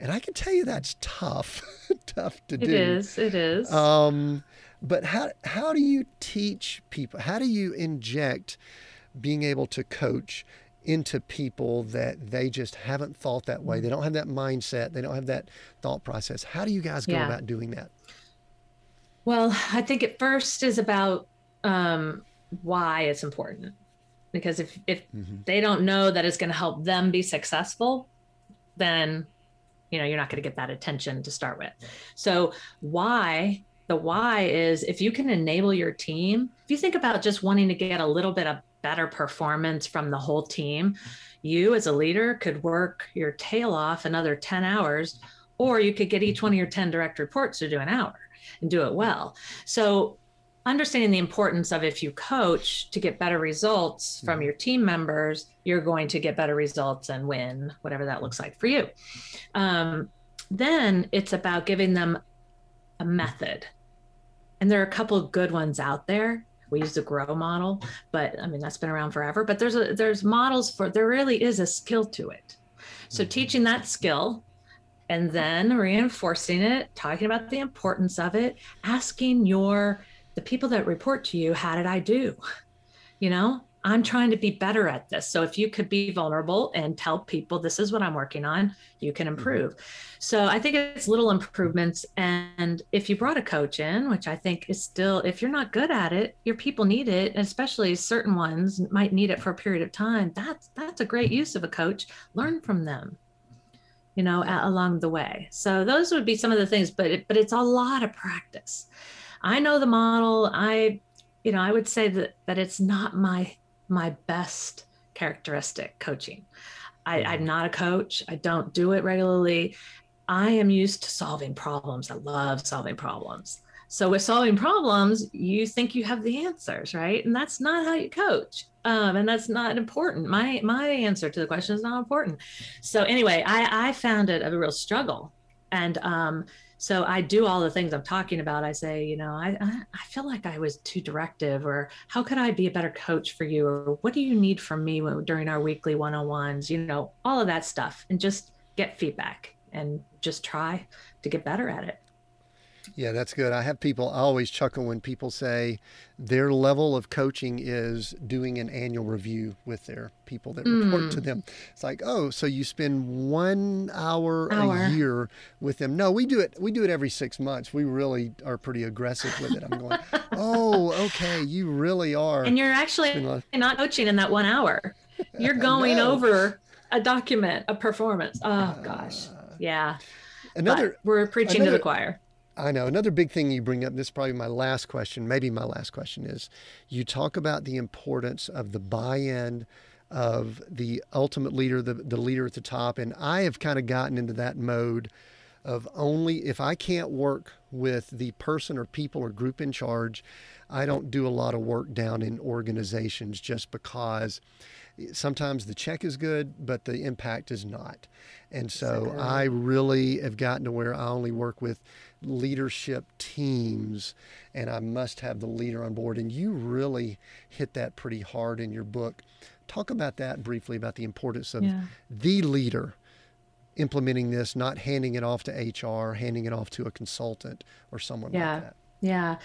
And I can tell you that's tough, tough to
it
do.
It is. It is.
Um, but how how do you teach people? How do you inject being able to coach into people that they just haven't thought that way. They don't have that mindset. They don't have that thought process. How do you guys go yeah. about doing that?
Well, I think it first is about um, why it's important. Because if if mm-hmm. they don't know that it's going to help them be successful, then you know you're not going to get that attention to start with. So why the why is if you can enable your team. If you think about just wanting to get a little bit of better performance from the whole team. You, as a leader, could work your tail off another 10 hours, or you could get each one of your 10 direct reports to do an hour and do it well. So, understanding the importance of if you coach to get better results from mm-hmm. your team members, you're going to get better results and win, whatever that looks like for you. Um, then it's about giving them a method. And there are a couple of good ones out there we use the grow model but i mean that's been around forever but there's a there's models for there really is a skill to it so mm-hmm. teaching that skill and then reinforcing it talking about the importance of it asking your the people that report to you how did i do you know I'm trying to be better at this. So if you could be vulnerable and tell people this is what I'm working on, you can mm-hmm. improve. Mm-hmm. So I think it's little improvements. And if you brought a coach in, which I think is still, if you're not good at it, your people need it, and especially certain ones might need it for a period of time. That's that's a great use of a coach. Learn from them, you know, along the way. So those would be some of the things, but it, but it's a lot of practice. I know the model. I, you know, I would say that that it's not my my best characteristic coaching. I, I'm not a coach. I don't do it regularly. I am used to solving problems. I love solving problems. So with solving problems, you think you have the answers, right? And that's not how you coach. Um, and that's not important. My my answer to the question is not important. So anyway, I I found it a real struggle, and um, so I do all the things I'm talking about. I say, you know, I, I feel like I was too directive, or how could I be a better coach for you, or what do you need from me during our weekly one-on-ones? You know, all of that stuff, and just get feedback and just try to get better at it.
Yeah, that's good. I have people, I always chuckle when people say their level of coaching is doing an annual review with their people that mm. report to mm. them. It's like, oh, so you spend one hour, hour, a year with them. No, we do it, we do it every six months. We really are pretty aggressive with it. I'm going, oh, okay, you really are.
And you're actually not coaching in that one hour. You're going over a document, a performance. Oh gosh. Uh, yeah. Another but we're preaching another, to the choir.
I know. Another big thing you bring up, this is probably my last question, maybe my last question is you talk about the importance of the buy in of the ultimate leader, the, the leader at the top. And I have kind of gotten into that mode of only if I can't work with the person or people or group in charge, I don't do a lot of work down in organizations just because sometimes the check is good, but the impact is not. And so I really have gotten to where I only work with leadership teams and I must have the leader on board. And you really hit that pretty hard in your book. Talk about that briefly about the importance of yeah. the leader implementing this, not handing it off to HR, handing it off to a consultant or someone
yeah.
like that.
Yeah.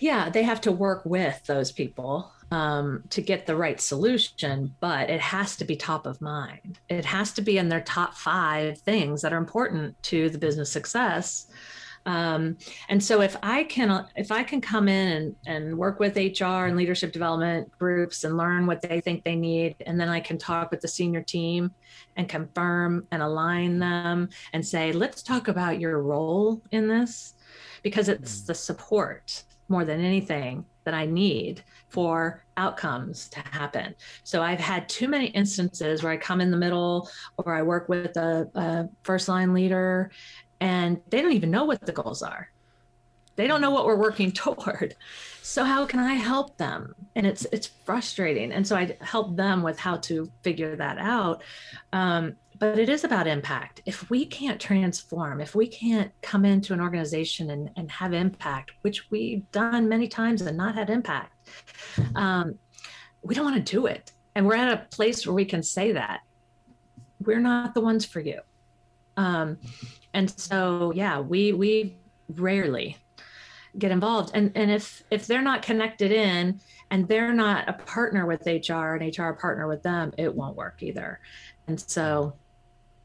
Yeah. They have to work with those people um, to get the right solution, but it has to be top of mind. It has to be in their top five things that are important to the business success. Um, and so if I can if I can come in and, and work with HR and leadership development groups and learn what they think they need, and then I can talk with the senior team and confirm and align them and say, let's talk about your role in this because it's mm. the support more than anything that I need for outcomes to happen. So I've had too many instances where I come in the middle or I work with a, a first line leader and they don't even know what the goals are. They don't know what we're working toward. So how can I help them? And it's it's frustrating. And so I help them with how to figure that out. Um, but it is about impact. If we can't transform, if we can't come into an organization and, and have impact, which we've done many times and not had impact, um, we don't want to do it. And we're at a place where we can say that we're not the ones for you. Um, and so, yeah, we we rarely get involved. And and if if they're not connected in and they're not a partner with HR and HR partner with them, it won't work either. And so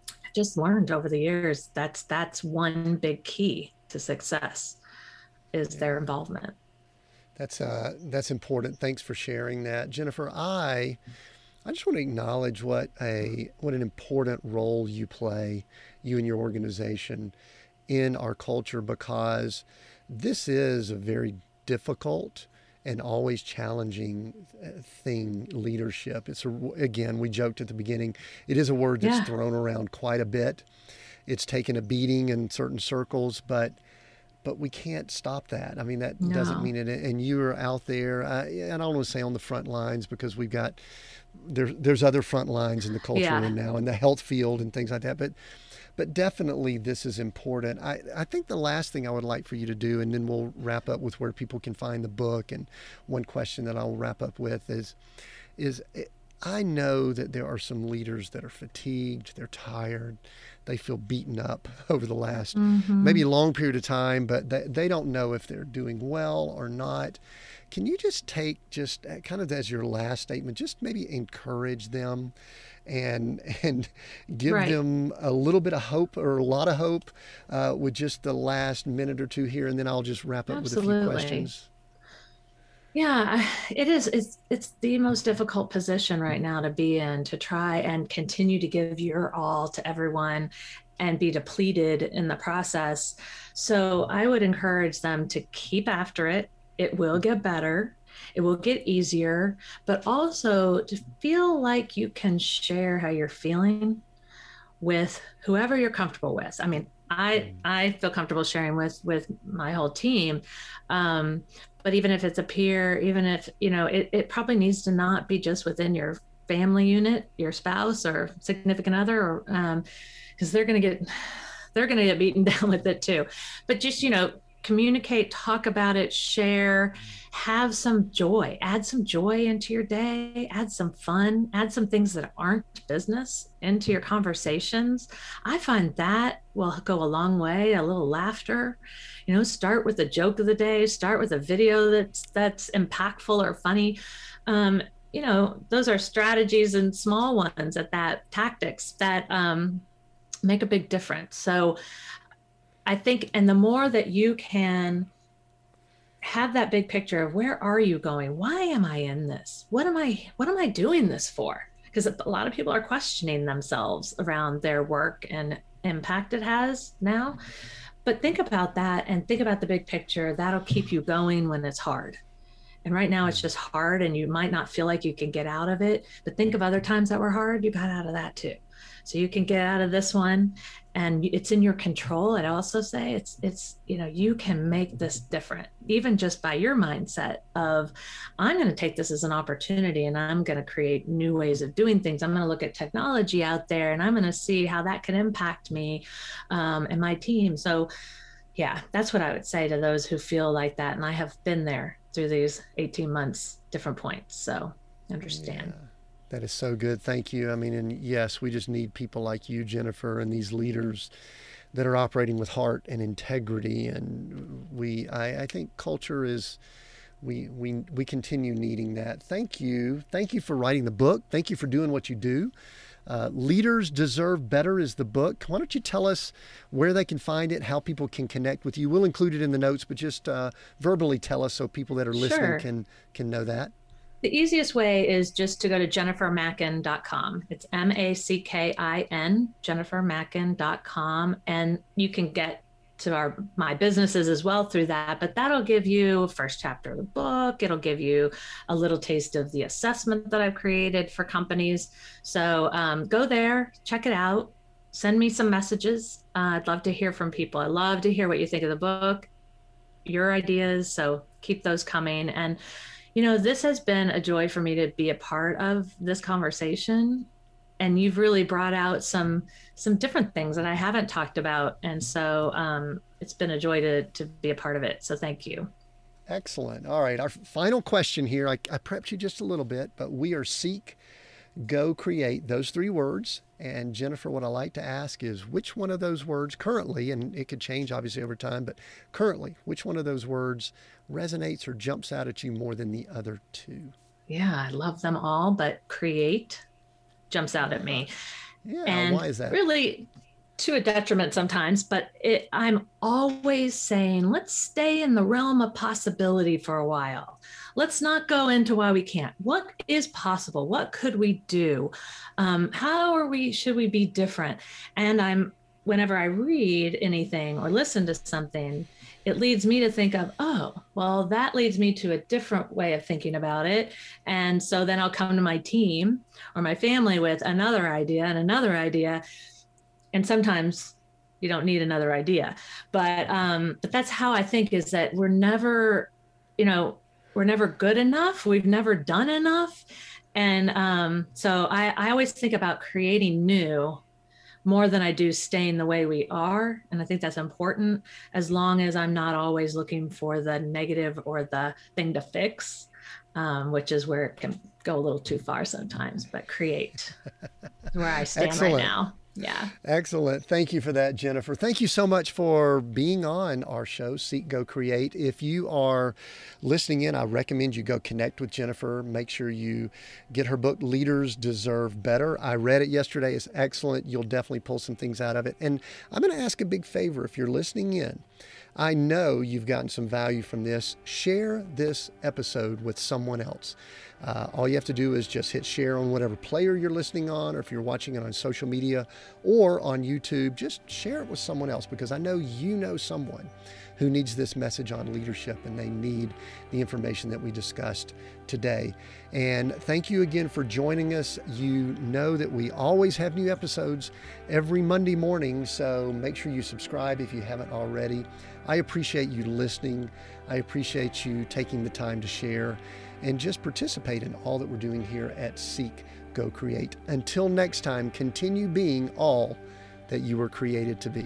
I just learned over the years that's that's one big key to success is their involvement.
That's uh that's important. Thanks for sharing that, Jennifer. I I just want to acknowledge what a what an important role you play, you and your organization, in our culture because this is a very difficult and always challenging uh, thing leadership it's a, again we joked at the beginning it is a word that's yeah. thrown around quite a bit it's taken a beating in certain circles but but we can't stop that. I mean, that no. doesn't mean it. And you are out there, uh, and I don't want to say on the front lines because we've got there's there's other front lines in the culture yeah. and now in the health field and things like that. But but definitely this is important. I, I think the last thing I would like for you to do, and then we'll wrap up with where people can find the book. And one question that I'll wrap up with is, is I know that there are some leaders that are fatigued, they're tired, they feel beaten up over the last mm-hmm. maybe long period of time, but they, they don't know if they're doing well or not. Can you just take just eh, kind of as your last statement, just maybe encourage them and and give right. them a little bit of hope or a lot of hope uh, with just the last minute or two here, and then I'll just wrap up Absolutely. with a few questions.
Yeah, it is. It's it's the most difficult position right now to be in to try and continue to give your all to everyone and be depleted in the process. So I would encourage them to keep after it. It will get better it will get easier, but also to feel like you can share how you're feeling with whoever you're comfortable with. I mean, I mm. I feel comfortable sharing with with my whole team. Um, but even if it's a peer, even if you know, it, it probably needs to not be just within your family unit, your spouse or significant other, or because um, they're going to get they're going to get beaten down with it too. But just you know, communicate, talk about it, share, have some joy, add some joy into your day, add some fun, add some things that aren't business into your conversations. I find that will go a long way, a little laughter. You know, start with a joke of the day, start with a video that's that's impactful or funny. Um, you know, those are strategies and small ones at that tactics that um, make a big difference. So I think, and the more that you can have that big picture of where are you going? Why am I in this? What am I, what am I doing this for? Because a lot of people are questioning themselves around their work and impact it has now. But think about that and think about the big picture. That'll keep you going when it's hard. And right now it's just hard and you might not feel like you can get out of it. But think of other times that were hard, you got out of that too. So you can get out of this one and it's in your control. I'd also say it's it's you know, you can make this different, even just by your mindset of I'm going to take this as an opportunity and I'm going to create new ways of doing things. I'm going to look at technology out there and I'm going to see how that can impact me um, and my team. So yeah, that's what I would say to those who feel like that. And I have been there through these 18 months, different points. So understand. Yeah.
That is so good. Thank you. I mean, and yes, we just need people like you, Jennifer, and these leaders that are operating with heart and integrity. And we, I, I think culture is, we, we, we continue needing that. Thank you. Thank you for writing the book. Thank you for doing what you do. Uh, Leaders Deserve Better is the book. Why don't you tell us where they can find it, how people can connect with you? We'll include it in the notes, but just uh, verbally tell us so people that are listening sure. can can know that.
The easiest way is just to go to jennifermackin.com. It's M A C K I N, jennifermackin.com. And you can get to our my businesses as well through that but that'll give you first chapter of the book. It'll give you a little taste of the assessment that i've created for companies. So um, go there check it out send me some messages. Uh, i'd love to hear from people. I love to hear what you think of the book your ideas. So keep those coming. And you know, this has been a joy for me to be a part of this conversation. And you've really brought out some some different things that I haven't talked about. And so um, it's been a joy to to be a part of it. So thank you.
Excellent. All right. Our final question here. I, I prepped you just a little bit, but we are seek, go, create, those three words. And Jennifer, what I like to ask is which one of those words currently, and it could change obviously over time, but currently, which one of those words resonates or jumps out at you more than the other two?
Yeah, I love them all, but create jumps out at me.
Yeah, and why is that?
Really to a detriment sometimes, but it, I'm always saying, let's stay in the realm of possibility for a while. Let's not go into why we can't. What is possible? What could we do? Um, how are we? Should we be different? And I'm whenever I read anything or listen to something, it leads me to think of, oh, well, that leads me to a different way of thinking about it. And so then I'll come to my team or my family with another idea and another idea. And sometimes you don't need another idea. But um, but that's how I think is that we're never, you know, we're never good enough. We've never done enough. And um, so I, I always think about creating new more than I do staying the way we are. And I think that's important as long as I'm not always looking for the negative or the thing to fix, um, which is where it can go a little too far sometimes. But create where I stand Excellent. right now. Yeah.
Excellent. Thank you for that, Jennifer. Thank you so much for being on our show, Seek Go Create. If you are listening in, I recommend you go connect with Jennifer. Make sure you get her book, Leaders Deserve Better. I read it yesterday. It's excellent. You'll definitely pull some things out of it. And I'm going to ask a big favor if you're listening in. I know you've gotten some value from this. Share this episode with someone else. Uh, all you have to do is just hit share on whatever player you're listening on, or if you're watching it on social media or on YouTube, just share it with someone else because I know you know someone who needs this message on leadership and they need the information that we discussed today. And thank you again for joining us. You know that we always have new episodes every Monday morning, so make sure you subscribe if you haven't already. I appreciate you listening. I appreciate you taking the time to share and just participate in all that we're doing here at Seek Go Create. Until next time, continue being all that you were created to be.